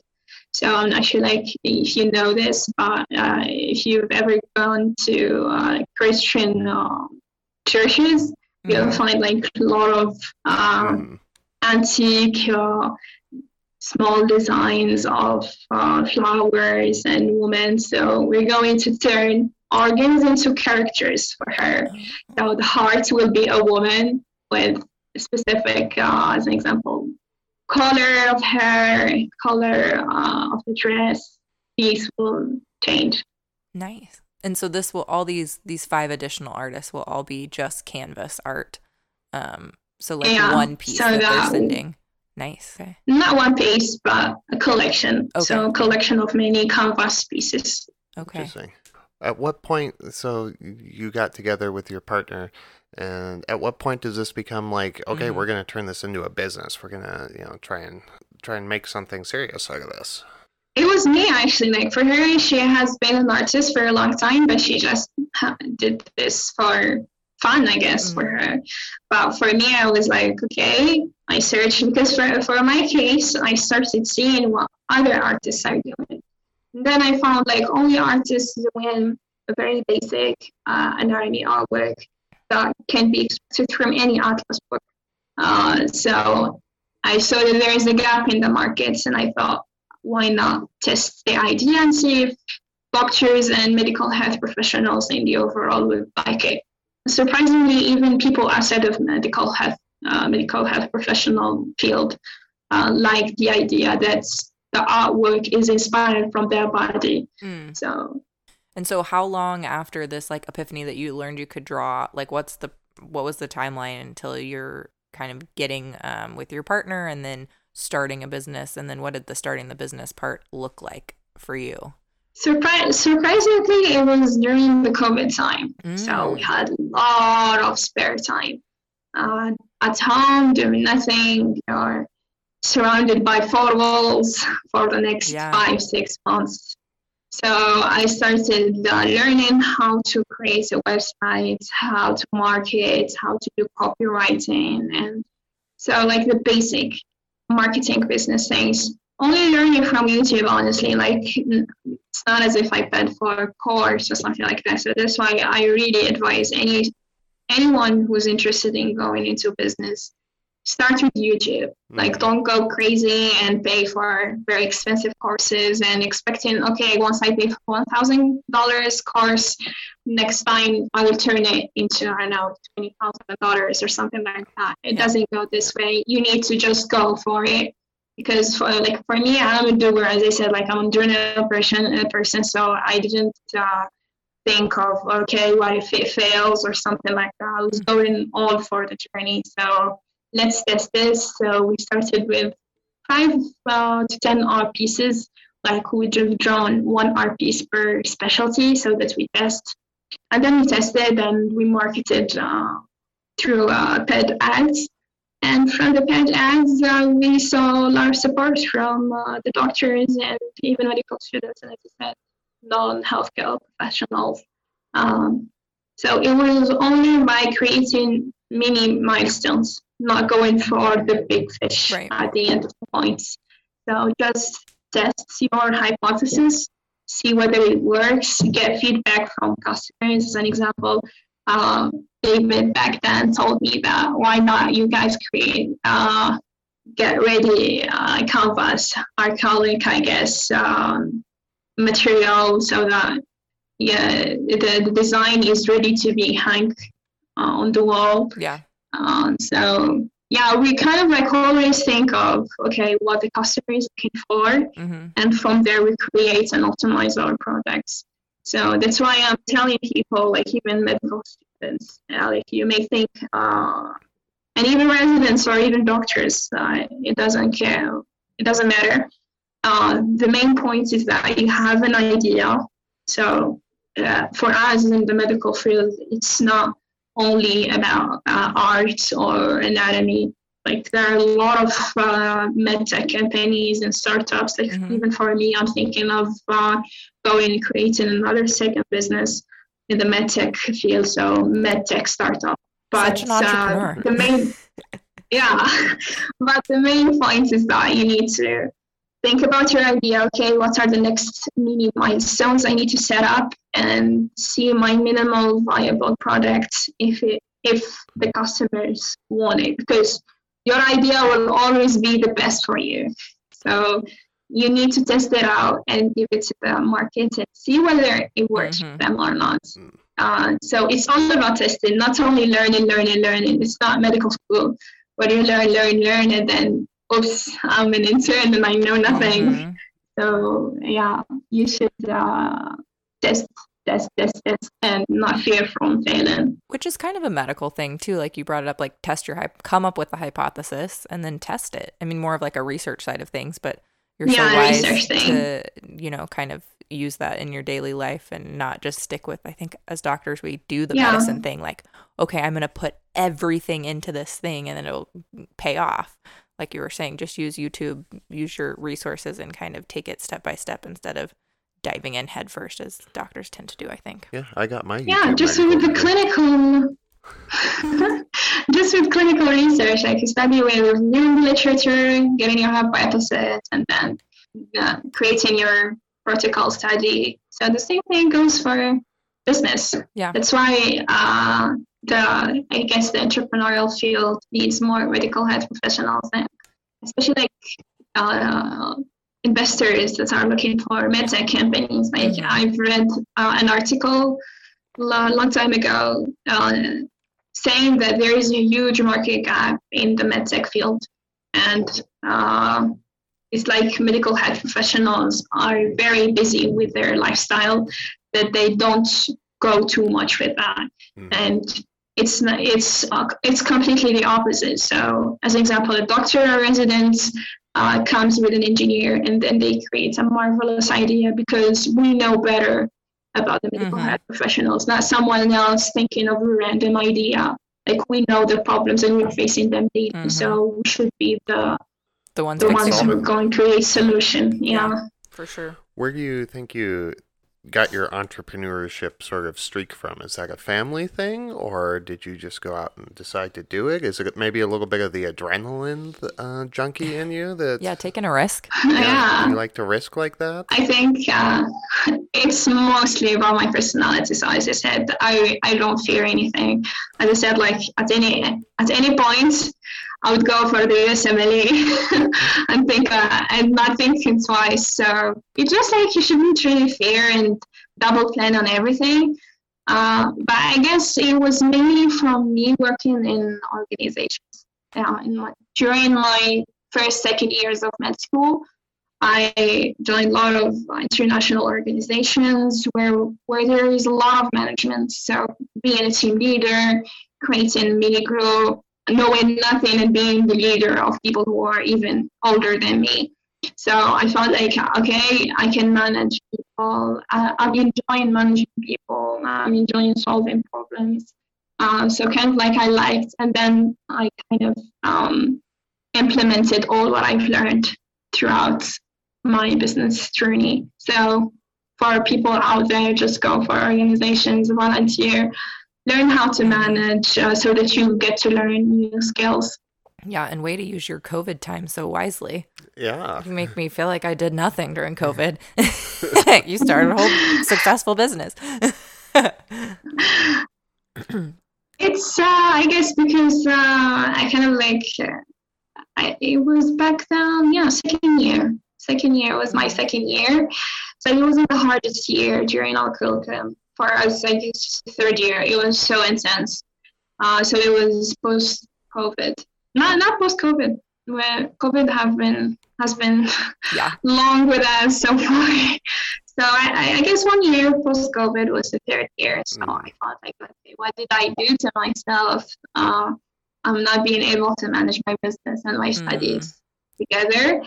So I'm not sure, like, if you know this, but uh, if you've ever gone to uh, Christian uh, churches, you'll Mhm. find like a lot of um, Hmm. antique uh, small designs of uh, flowers and women. So we're going to turn organs into characters for her. So the heart will be a woman with specific, uh, as an example, color of hair, color uh, of the dress. These will change. Nice. And so this will all these these five additional artists will all be just canvas art. Um so like Yeah, one piece so that they're sending. Nice. Okay. Not one piece, but a collection. So a collection of many canvas pieces. Okay. Interesting. At what point, so you got together with your partner, and at what point does this become like, okay, Mhm. we're gonna turn this into a business. We're gonna, you know, try and try and make something serious out of this. It was me actually. Like for her, she has been an artist for a long time, but she just did this for fun, I guess, for her. But for me, I was like, okay, I searched because for for my case, I started seeing what other artists are doing. Then I found like only artists doing a very basic uh, anatomy artwork that can be expected from any atlas book. Uh, so I saw that there is a gap in the markets, and I thought, why not test the idea and see if doctors and medical health professionals in the overall would like it. Surprisingly, even people outside of medical health, uh, medical health professional field, uh, like the idea that the artwork is inspired from their body. Mm. So And so how long after this like epiphany that you learned you could draw, like what's the what was the timeline until you're kind of getting um with your partner and then starting a business and then what did the starting the business part look like for you? surpri- surprisingly, it was during the COVID time. So Mm. we had a lot of spare time. uh, at home doing nothing. You're surrounded by four walls for the next Yeah. five, six months. So I started uh, learning how to create a website, how to market, how to do copywriting, and so like the basic marketing business things. Only learning from YouTube, honestly. Like it's not as if I paid for a course or something like that. So that's why I really advise any anyone who's interested in going into business start with YouTube. Like, don't go crazy and pay for very expensive courses and expecting, okay, once I pay one thousand dollars course, next time I will turn it into I don't know twenty thousand dollars or something like that. It Yeah. doesn't go this way. You need to just go for it. Because for like for me, I'm a doer. As I said, like I'm a journal person, a person. So I didn't uh, think of okay, what if it fails or something like that. I was going all for the journey. So let's test this. So we started with five uh, to ten art pieces. Like we just drawn one art piece per specialty, so that we test, and then we tested and we marketed uh, through uh, paid ads. And from the paid ads, uh, we saw of support from uh, the doctors and even medical students, and as I said, non-healthcare professionals. Um, so it was only by creating mini milestones, not going for the big fish Right. at the end of the points. So just test your hypothesis, see whether it works, get feedback from customers. As an example, um, David back then told me that why not you guys create uh, get ready uh, canvas, acrylic, I guess, um, material so that yeah the, the design is ready to be hung on the wall. Yeah. Um, so yeah, we kind of like always think of okay what the customer is looking for, mm-hmm. and from there we create and optimize our products. So that's why I'm telling people, like even medical students, uh, like you may think, uh, and even residents or even doctors, uh, it doesn't care, it doesn't matter. Uh, the main point is that you have an idea. So uh, for us in the medical field, it's not only about uh, art or anatomy. Like there are a lot of uh, medtech companies and startups. Like Mhm. even for me, I'm thinking of uh, going and creating another second business in the medtech field. So medtech startup. But uh, the main, yeah, but the main point is that you need to think about your idea. Okay, what are the next mini milestones I need to set up and see my minimal viable product if it if the customers want it because your idea will always be the best for you. So you need to test it out and give it to the market and see whether it works Mhm. for them or not. Mm. Uh, so it's all about testing, not only learning, learning, learning. It's not medical school where you learn, learn, learn, and then oops, I'm an intern and I know nothing. Mhm. So yeah, you should uh, test, test, test, test, and not fear from failing. Which is kind of a medical thing too. Like you brought it up, like test your hype, come up with the hypothesis and then test it. I mean, more of like a research side of things, but you're so wise to, you know, kind of use that in your daily life and not just stick with. I think as doctors, we do the Yeah. medicine thing, like, okay, I'm gonna put everything into this thing and then it'll pay off. Like you were saying, just use YouTube, use your resources, and kind of take it step by step instead of diving in head first, as doctors tend to do. I think. Yeah, I got my Yeah, just ready with the you. clinical, just with clinical research, like you study with reviewing the literature, getting your hypothesis, and then uh, creating your protocol study. So the same thing goes for business. Yeah. That's why uh, the I guess the entrepreneurial field needs more medical health professionals, and especially like uh, investors that are looking for medtech companies. Like Mhm. I've read uh, an article a long time ago uh, saying that there is a huge market gap in the medtech field, and uh, it's like medical health professionals are very busy with their lifestyle that they don't go too much with that Mhm. and it's not, it's uh, it's completely the opposite. So, as an example, a doctor or a resident uh, comes with an engineer, and then they create a marvelous idea because we know better about the medical Mhm. health professionals, not someone else thinking of a random idea like we know the problems and we're facing them daily. Mm-hmm. So we should be the the ones the ones who are going to create solution. Yeah. yeah, for sure. Where do you think you got your entrepreneurship sort of streak from? Is that a family thing, or did you just go out and decide to do it? Is it maybe a little bit of the adrenaline uh, junkie in you? That yeah, taking a risk. Yeah, yeah. you like to risk like that? I think uh, it's mostly about my personality. So as I said, I I don't fear anything. As I said, like at any at any point. I would go for the USMLE and think uh, and not thinking twice. So it's just like you shouldn't really fear and double plan on everything. Uh, but I guess it was mainly from me working in organizations. Yeah, in my, during my first second years of med school, I joined a lot of international organizations where where there is a lot of management. So being a team leader, creating mini group, knowing nothing and being the leader of people who are even older than me. So I felt like, okay, I can manage people. I, I'm enjoying managing people. I'm enjoying solving problems. Uh, so kind of like I liked, and then I kind of um, implemented all what I've learned throughout my business journey. So for people out there, just go for organizations, volunteer, learn how to manage uh, so that you get to learn new skills. Yeah, and way to use your COVID time so wisely. Yeah. You make me feel like I did nothing during COVID. you started a whole successful business. it's, uh, I guess, because uh, I kind of like, I, it was back then, yeah, second year. Second year was my second year. So it wasn't the hardest year during our curriculum for us, I it's third year, it was so intense. Uh, so it was post COVID, not not post COVID, where COVID have been has been yeah. long with us so far. So I, I guess one year post COVID was the third year. So mm. I thought like, okay, what did I do to myself? Uh, I'm not being able to manage my business and my mm. studies together.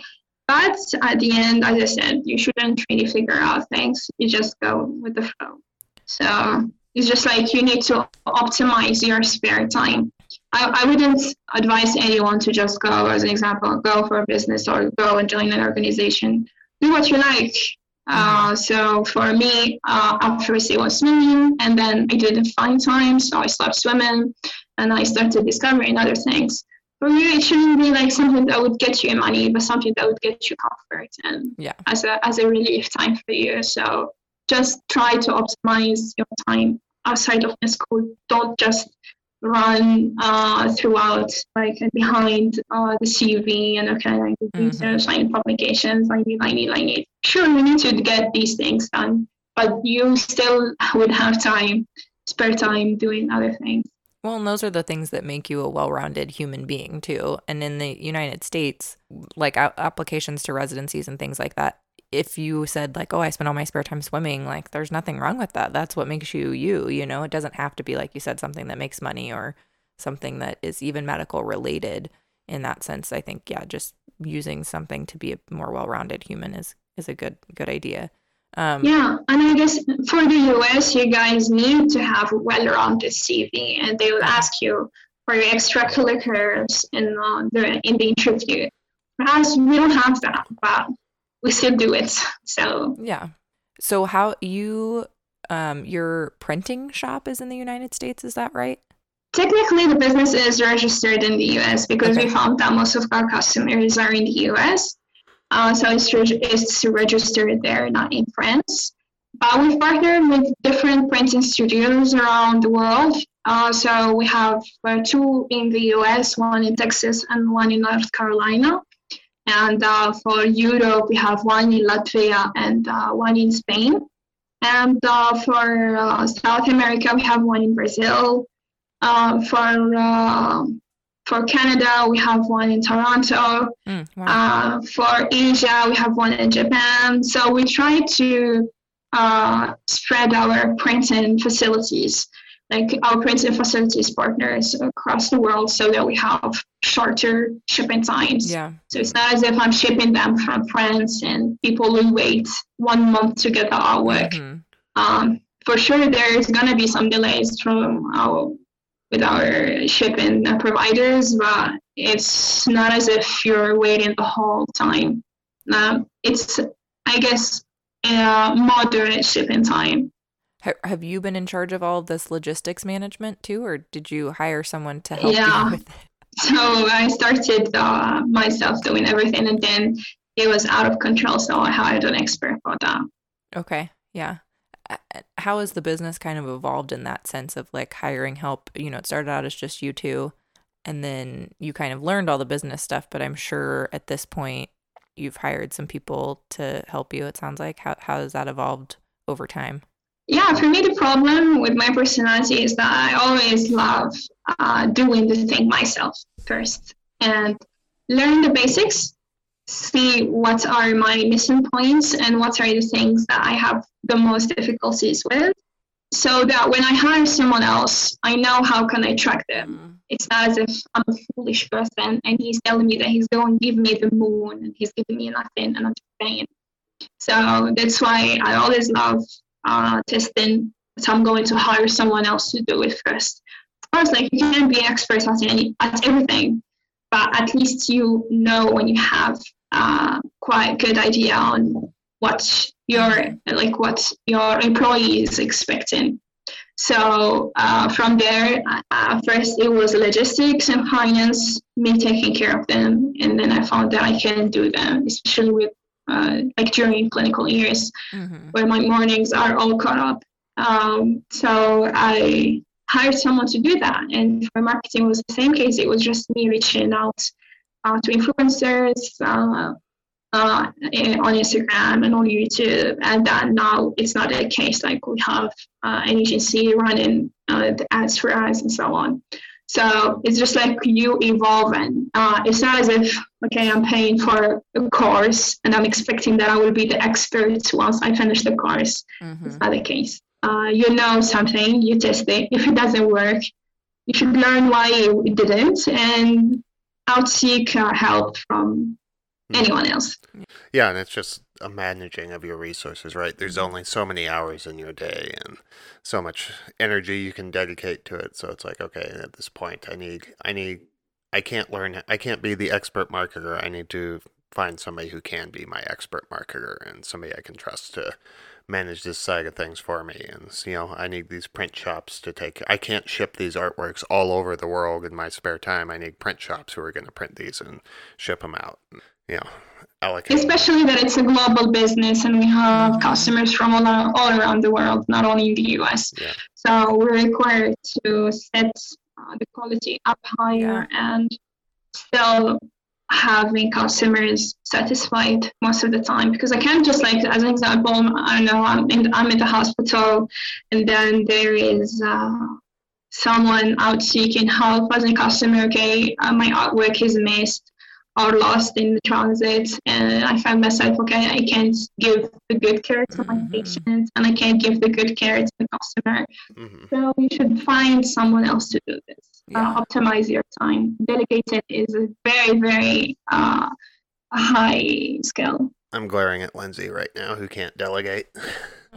But at the end, as I said, you shouldn't really figure out things. You just go with the flow. So it's just like you need to optimize your spare time. I, I wouldn't advise anyone to just go, as an example, go for a business or go and join an organization. Do what you like. Uh, so for me, uh, at first it was swimming, and then I didn't find time, so I stopped swimming, and I started discovering other things. For you, it shouldn't be like something that would get you money, but something that would get you comfort and yeah. as a as a relief time for you. So just try to optimize your time outside of the school. Don't just run uh, throughout, like behind uh, the CV and okay, I need research, I need publications, I need, I need, I need. Sure, you need to get these things done, but you still would have time, spare time doing other things. Well, and those are the things that make you a well rounded human being, too. And in the United States, like applications to residencies and things like that, if you said like, "Oh, I spend all my spare time swimming," like there's nothing wrong with that. That's what makes you you, you know. It doesn't have to be like you said something that makes money or something that is even medical related in that sense. I think yeah, just using something to be a more well-rounded human is is a good good idea. Um, yeah, and I guess for the US, you guys need to have well-rounded CV, and they will ask you for your extracurriculars in uh, the in the interview. Perhaps we don't have that, but we still do it. So yeah. So how you um your printing shop is in the United States, is that right? Technically, the business is registered in the US because okay. we found that most of our customers are in the US. Uh, so it's, it's registered there, not in France. But we've partnered with different printing studios around the world. Uh, so we have uh, two in the US, one in Texas and one in North Carolina. And uh, for Europe, we have one in Latvia and uh, one in Spain. And uh, for uh, South America, we have one in Brazil. Uh, for uh, for Canada, we have one in Toronto. Mm, wow. for Asia, we have one in Japan. So we try to spread our printing facilities like our printing facilities partners across the world so that we have shorter shipping times. Yeah. So it's not as if I'm shipping them from France and people will wait one month to get the artwork. Mm-hmm. Um, for sure, there is going to be some delays from our with our shipping providers, but it's not as if you're waiting the whole time. Um, it's, I guess, a moderate shipping time. Ha- Have you been in charge of all of this logistics management too, or did you hire someone to help Yeah. you with it? So I started uh, myself doing everything, and then it was out of control. So I hired an expert for that. Okay, yeah. How has the business kind of evolved in that sense of like hiring help? You know, it started out as just you two, and then you kind of learned all the business stuff. But I'm sure at this point you've hired some people to help you. It sounds like how how has that evolved over time? Yeah, for me, the problem with my personality is that I always love uh, doing the thing myself first and learn the basics, see what are my missing points and what are the things that I have the most difficulties with, so that when I hire someone else, I know how can I track them. It's not as if I'm a foolish person and he's telling me that he's going to give me the moon and he's giving me nothing and I'm just paying. So that's why I always love uh, testing, but I'm going to hire someone else to do it first. Of course, like you can't be experts at any at everything, but at least you know when you have uh, quite good idea on what your like what your employee is expecting. So uh, from there, uh, first it was logistics and finance, me taking care of them, and then I found that I can do them, especially with uh, like during clinical years Mm-hmm. where my mornings are all caught up. Um, so I hired someone to do that, and for marketing it was the same case. It was just me reaching out uh, to influencers uh, uh, on Instagram and on YouTube, and that now it's not the case. Like we have uh, an agency running uh, the ads for us and so on. So it's just like you evolving. Uh, it's not as if okay, I'm paying for a course and I'm expecting that I will be the expert once I finish the course. Mm-hmm. It's not the case. Uh, you know something, you test it. If it doesn't work, you should learn why it didn't and outseek uh, help from anyone else. Yeah, and it's just a managing of your resources, right? There's mm-hmm. only so many hours in your day and so much energy you can dedicate to it. So it's like, okay, at this point, I need, I need, I can't learn, I can't be the expert marketer. I need to find somebody who can be my expert marketer and somebody I can trust to manage this side of things for me. And you know, I need these print shops to take. I can't ship these artworks all over the world in my spare time. I need print shops who are going to print these and ship them out. You know, allocate. Especially that it's a global business and we have customers from all, all around the world, not only in the US. Yeah. So we're required to set uh, the quality up higher and still having customers satisfied most of the time because I can't just like as an example I don't know I'm in I'm in the hospital and then there is uh, someone out seeking help as a customer okay uh, my artwork is missed or lost in the transit and I find myself okay I can't give the good care to my Mhm. patient and I can't give the good care to the customer hmm so you should find someone else to do this. Yeah. Uh, optimize your time. Delegated is a very, very uh, high skill. I'm glaring at Lindsay right now, who can't delegate.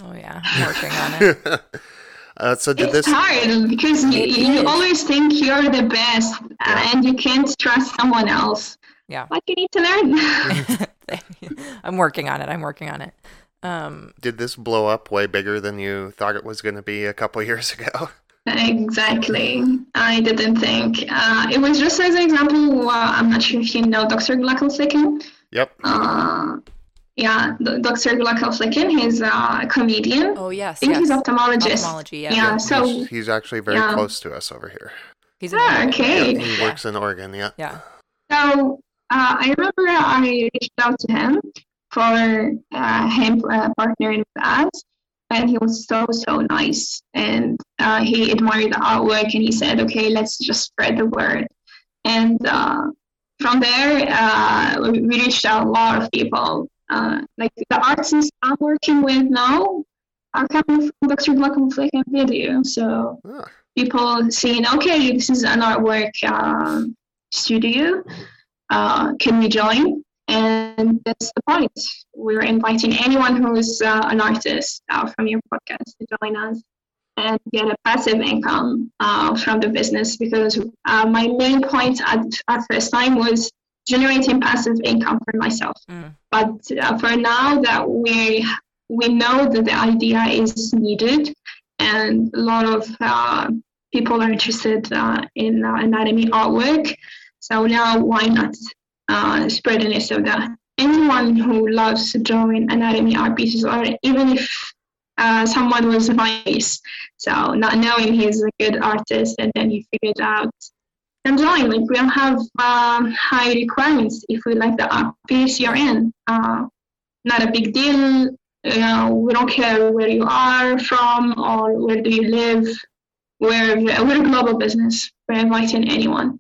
Oh yeah, working on it. uh, so did it's this? hard because you, you always think you're the best uh, Yeah. and you can't trust someone else. Yeah. But you need to learn. I'm working on it. I'm working on it. Um, Did this blow up way bigger than you thought it was going to be a couple years ago? exactly. I didn't think. Uh, it was just as an example, uh, I'm not sure if you know Dr. Glaucomflecken. Yep. Uh, yeah, Dr. Glaucomflecken, he's uh, a comedian. oh I yes, think yes. he's ophthalmologist. Ophthalmology, yeah. Yeah, so he's, he's actually very yeah. close to us over here. He's in Ah, the- okay. He Yeah. works in Oregon. Yeah. Yeah. so uh, I remember I reached out to him for uh, him uh, partnering with us, and he was so so nice, and uh, he admired the artwork, and he said, "Okay, let's just spread the word." And uh, from there, uh, we reached out a lot of people. Uh, like the artists I'm working with now are coming from Dr. Glaucomflecken Video, so Ah, people seeing, okay, this is an artwork studio. Uh, can we join? And that's the point. We're inviting anyone who's uh, an artist uh, from your podcast to join us. and get a passive income uh, from the business because uh, my main point at, at first time was generating passive income for myself. Mm. But uh, for now that we we know that the idea is needed and a lot of uh, people are interested uh, in uh, anatomy artwork. So now why not uh, spreading it of that anyone who loves drawing anatomy art pieces, or even if uh, someone was nice, so not knowing he's a good artist and then he figured out and drawing, like we don't have uh, high requirements. If we like the art piece, you're in. Uh, not a big deal. You know, we don't care where you are from or where do you live. We're we're a global business. We're inviting anyone.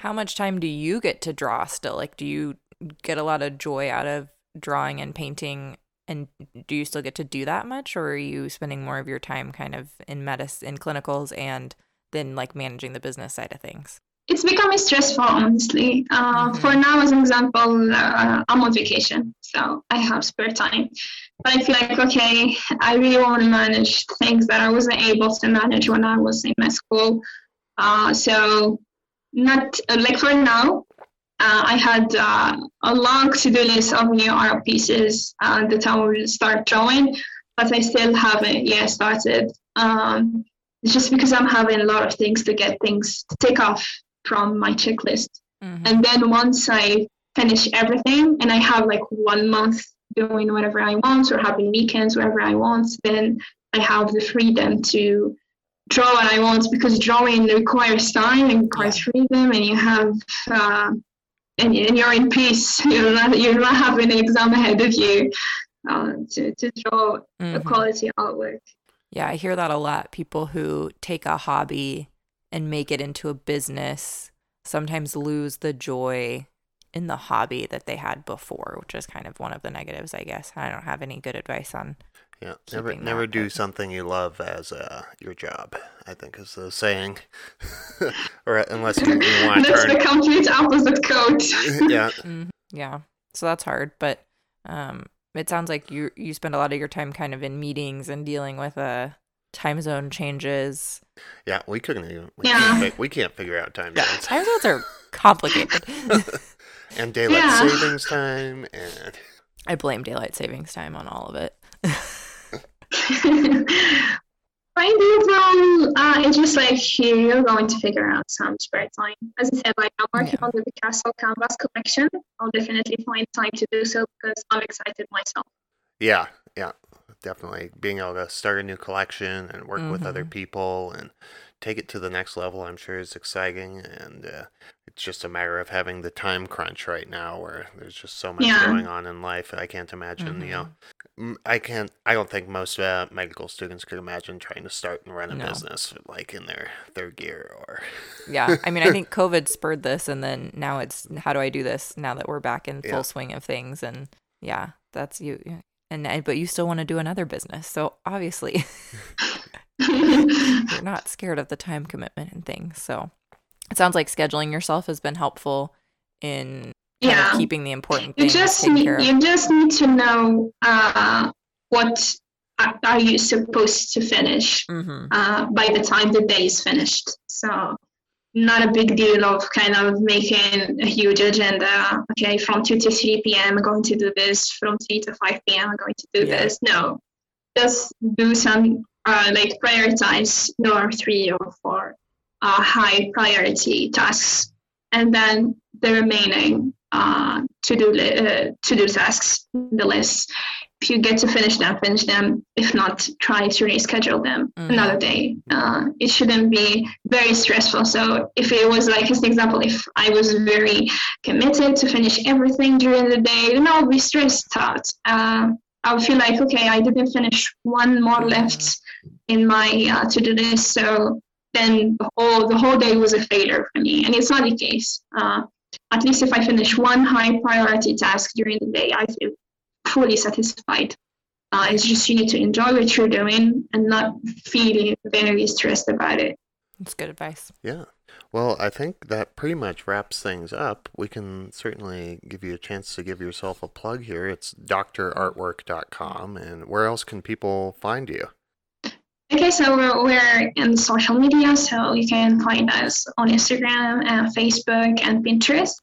How much time do you get to draw still? Like, do you get a lot of joy out of drawing and painting? And do you still get to do that much, or are you spending more of your time kind of in medicine, in clinicals, and then like managing the business side of things? it's becoming stressful, honestly. Uh, mm-hmm. For now, as an example, uh, I'm on vacation, so I have spare time. But I feel like, okay, I really want to manage things that I wasn't able to manage when I was in my school. Uh, so, not like for now, uh, I had uh, a long to-do list of new art pieces uh, that I will start drawing, but I still haven't yet started. Um, it's just because I'm having a lot of things to get things to take off from my checklist. Mm-hmm. And then once I finish everything and I have like one month doing whatever I want or having weekends wherever I want, then I have the freedom to draw what I want because drawing requires time and requires freedom and you have uh, and, and, you're in peace. You're not you're not having an exam ahead of you uh, to, to draw mm-hmm. a quality artwork. Yeah, I hear that a lot. People who take a hobby and make it into a business sometimes lose the joy in the hobby that they had before, which is kind of one of the negatives, I guess. I don't have any good advice on. Yeah, never never do something you love as uh, your job. I think is the saying, or unless you, you want to. That's turn... the complete opposite code. yeah. Mm-hmm. Yeah. So that's hard, but um, it sounds like you you spend a lot of your time kind of in meetings and dealing with uh, time zone changes yeah, we couldn't even. We, yeah. can't, we can't figure out time yeah, zones. Time zones are complicated. and daylight yeah. savings time and. I blame daylight savings time on all of it. Kind of, uh, it's just like you're going to figure out some spare time. As I said, like I'm working yeah. on the Picasso canvas collection. I'll definitely find time to do so because I'm excited myself. Yeah, yeah definitely being able to start a new collection and work mm-hmm. with other mm-hmm. people and take it to the next level i'm sure is exciting and uh, it's just a matter of having the time crunch right now where there's just so much yeah. going on in life i can't imagine mm-hmm. you know mm-hmm. i can't i don't think most uh, medical students could imagine trying to start and run a no. business like in their third year or yeah i mean i think covid spurred this and then now it's how do i do this now that we're back in full yeah. swing of things and yeah that's you and but you still want to do another business so obviously you're not scared of the time commitment and things so it sounds like scheduling yourself has been helpful in yeah. keeping the important things you just need, you just need to know uh, what are you supposed to finish mm-hmm. uh, by the time the day is finished so not a big deal of kind of making a huge agenda. Okay, from 2 to 3 p.m., I'm going to do this. From 3 to 5 p.m., I'm going to do yeah. this. No, just do some, uh, like prioritize your three or four uh, high priority tasks. And then the remaining uh, to do li- uh, to do tasks, the list if you get to finish them, finish them. If not, try to reschedule them mm-hmm. another day. Uh, it shouldn't be very stressful. So if it was like, as an example, if I was very committed to finish everything during the day, then I'll be stressed out. Uh, I'll feel like, okay, I didn't finish one more left in my uh, to-do list. So then the whole, the whole day was a failure for me. And it's not the case. Uh, at least if I finish one high priority task during the day, I feel fully satisfied. Uh, it's just you need to enjoy what you're doing and not feeling very stressed about it. That's good advice. Yeah. Well, I think that pretty much wraps things up. We can certainly give you a chance to give yourself a plug here. It's drartwork.com. And where else can people find you? Okay, so we're, in social media, so you can find us on Instagram and Facebook and Pinterest.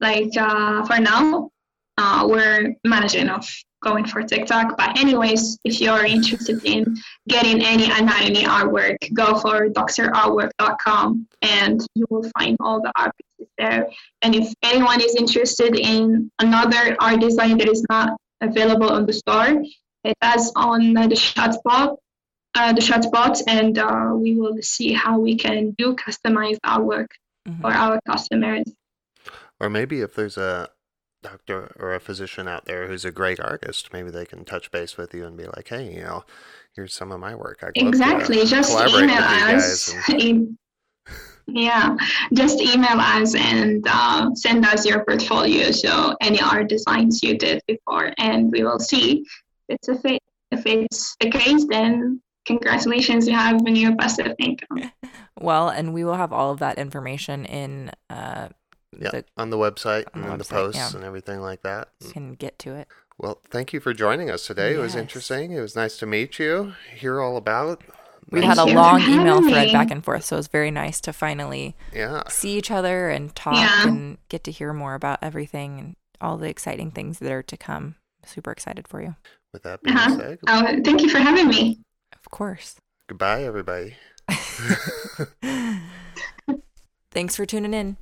Like uh, for now, uh, we're managing of going for TikTok. But anyways, if you're interested in getting any anatomy artwork, go for drartwork.com and you will find all the art pieces there. And if anyone is interested in another art design that is not available on the store, it is on the chatbot, uh, the chatbot, and uh, we will see how we can do customized artwork Mhm. for our customers. Or maybe if there's a doctor or a physician out there who's a great artist, maybe they can touch base with you and be like, "Hey, you know, here's some of my work. I'd Exactly. Just email us. And, yeah, just email us and uh, send us your portfolio. So any art designs you did before, and we will see if it's a fit. If it's the case, then congratulations, you have a new passive income. Well, and we will have all of that information in uh yeah, the on the website on and the in the posts yeah. and everything like that. you can get to it. Well, thank you for joining us today. It was interesting. It was nice to meet you, hear all about. We Thank had a long having email thread me. back and forth, so it was very nice to finally Yeah, see each other and talk Yeah. and get to hear more about everything and all the exciting things that are to come. Super excited for you. with that being Uh-huh. said, Uh, thank you for having me. Of course. goodbye, everybody. Thanks for tuning in.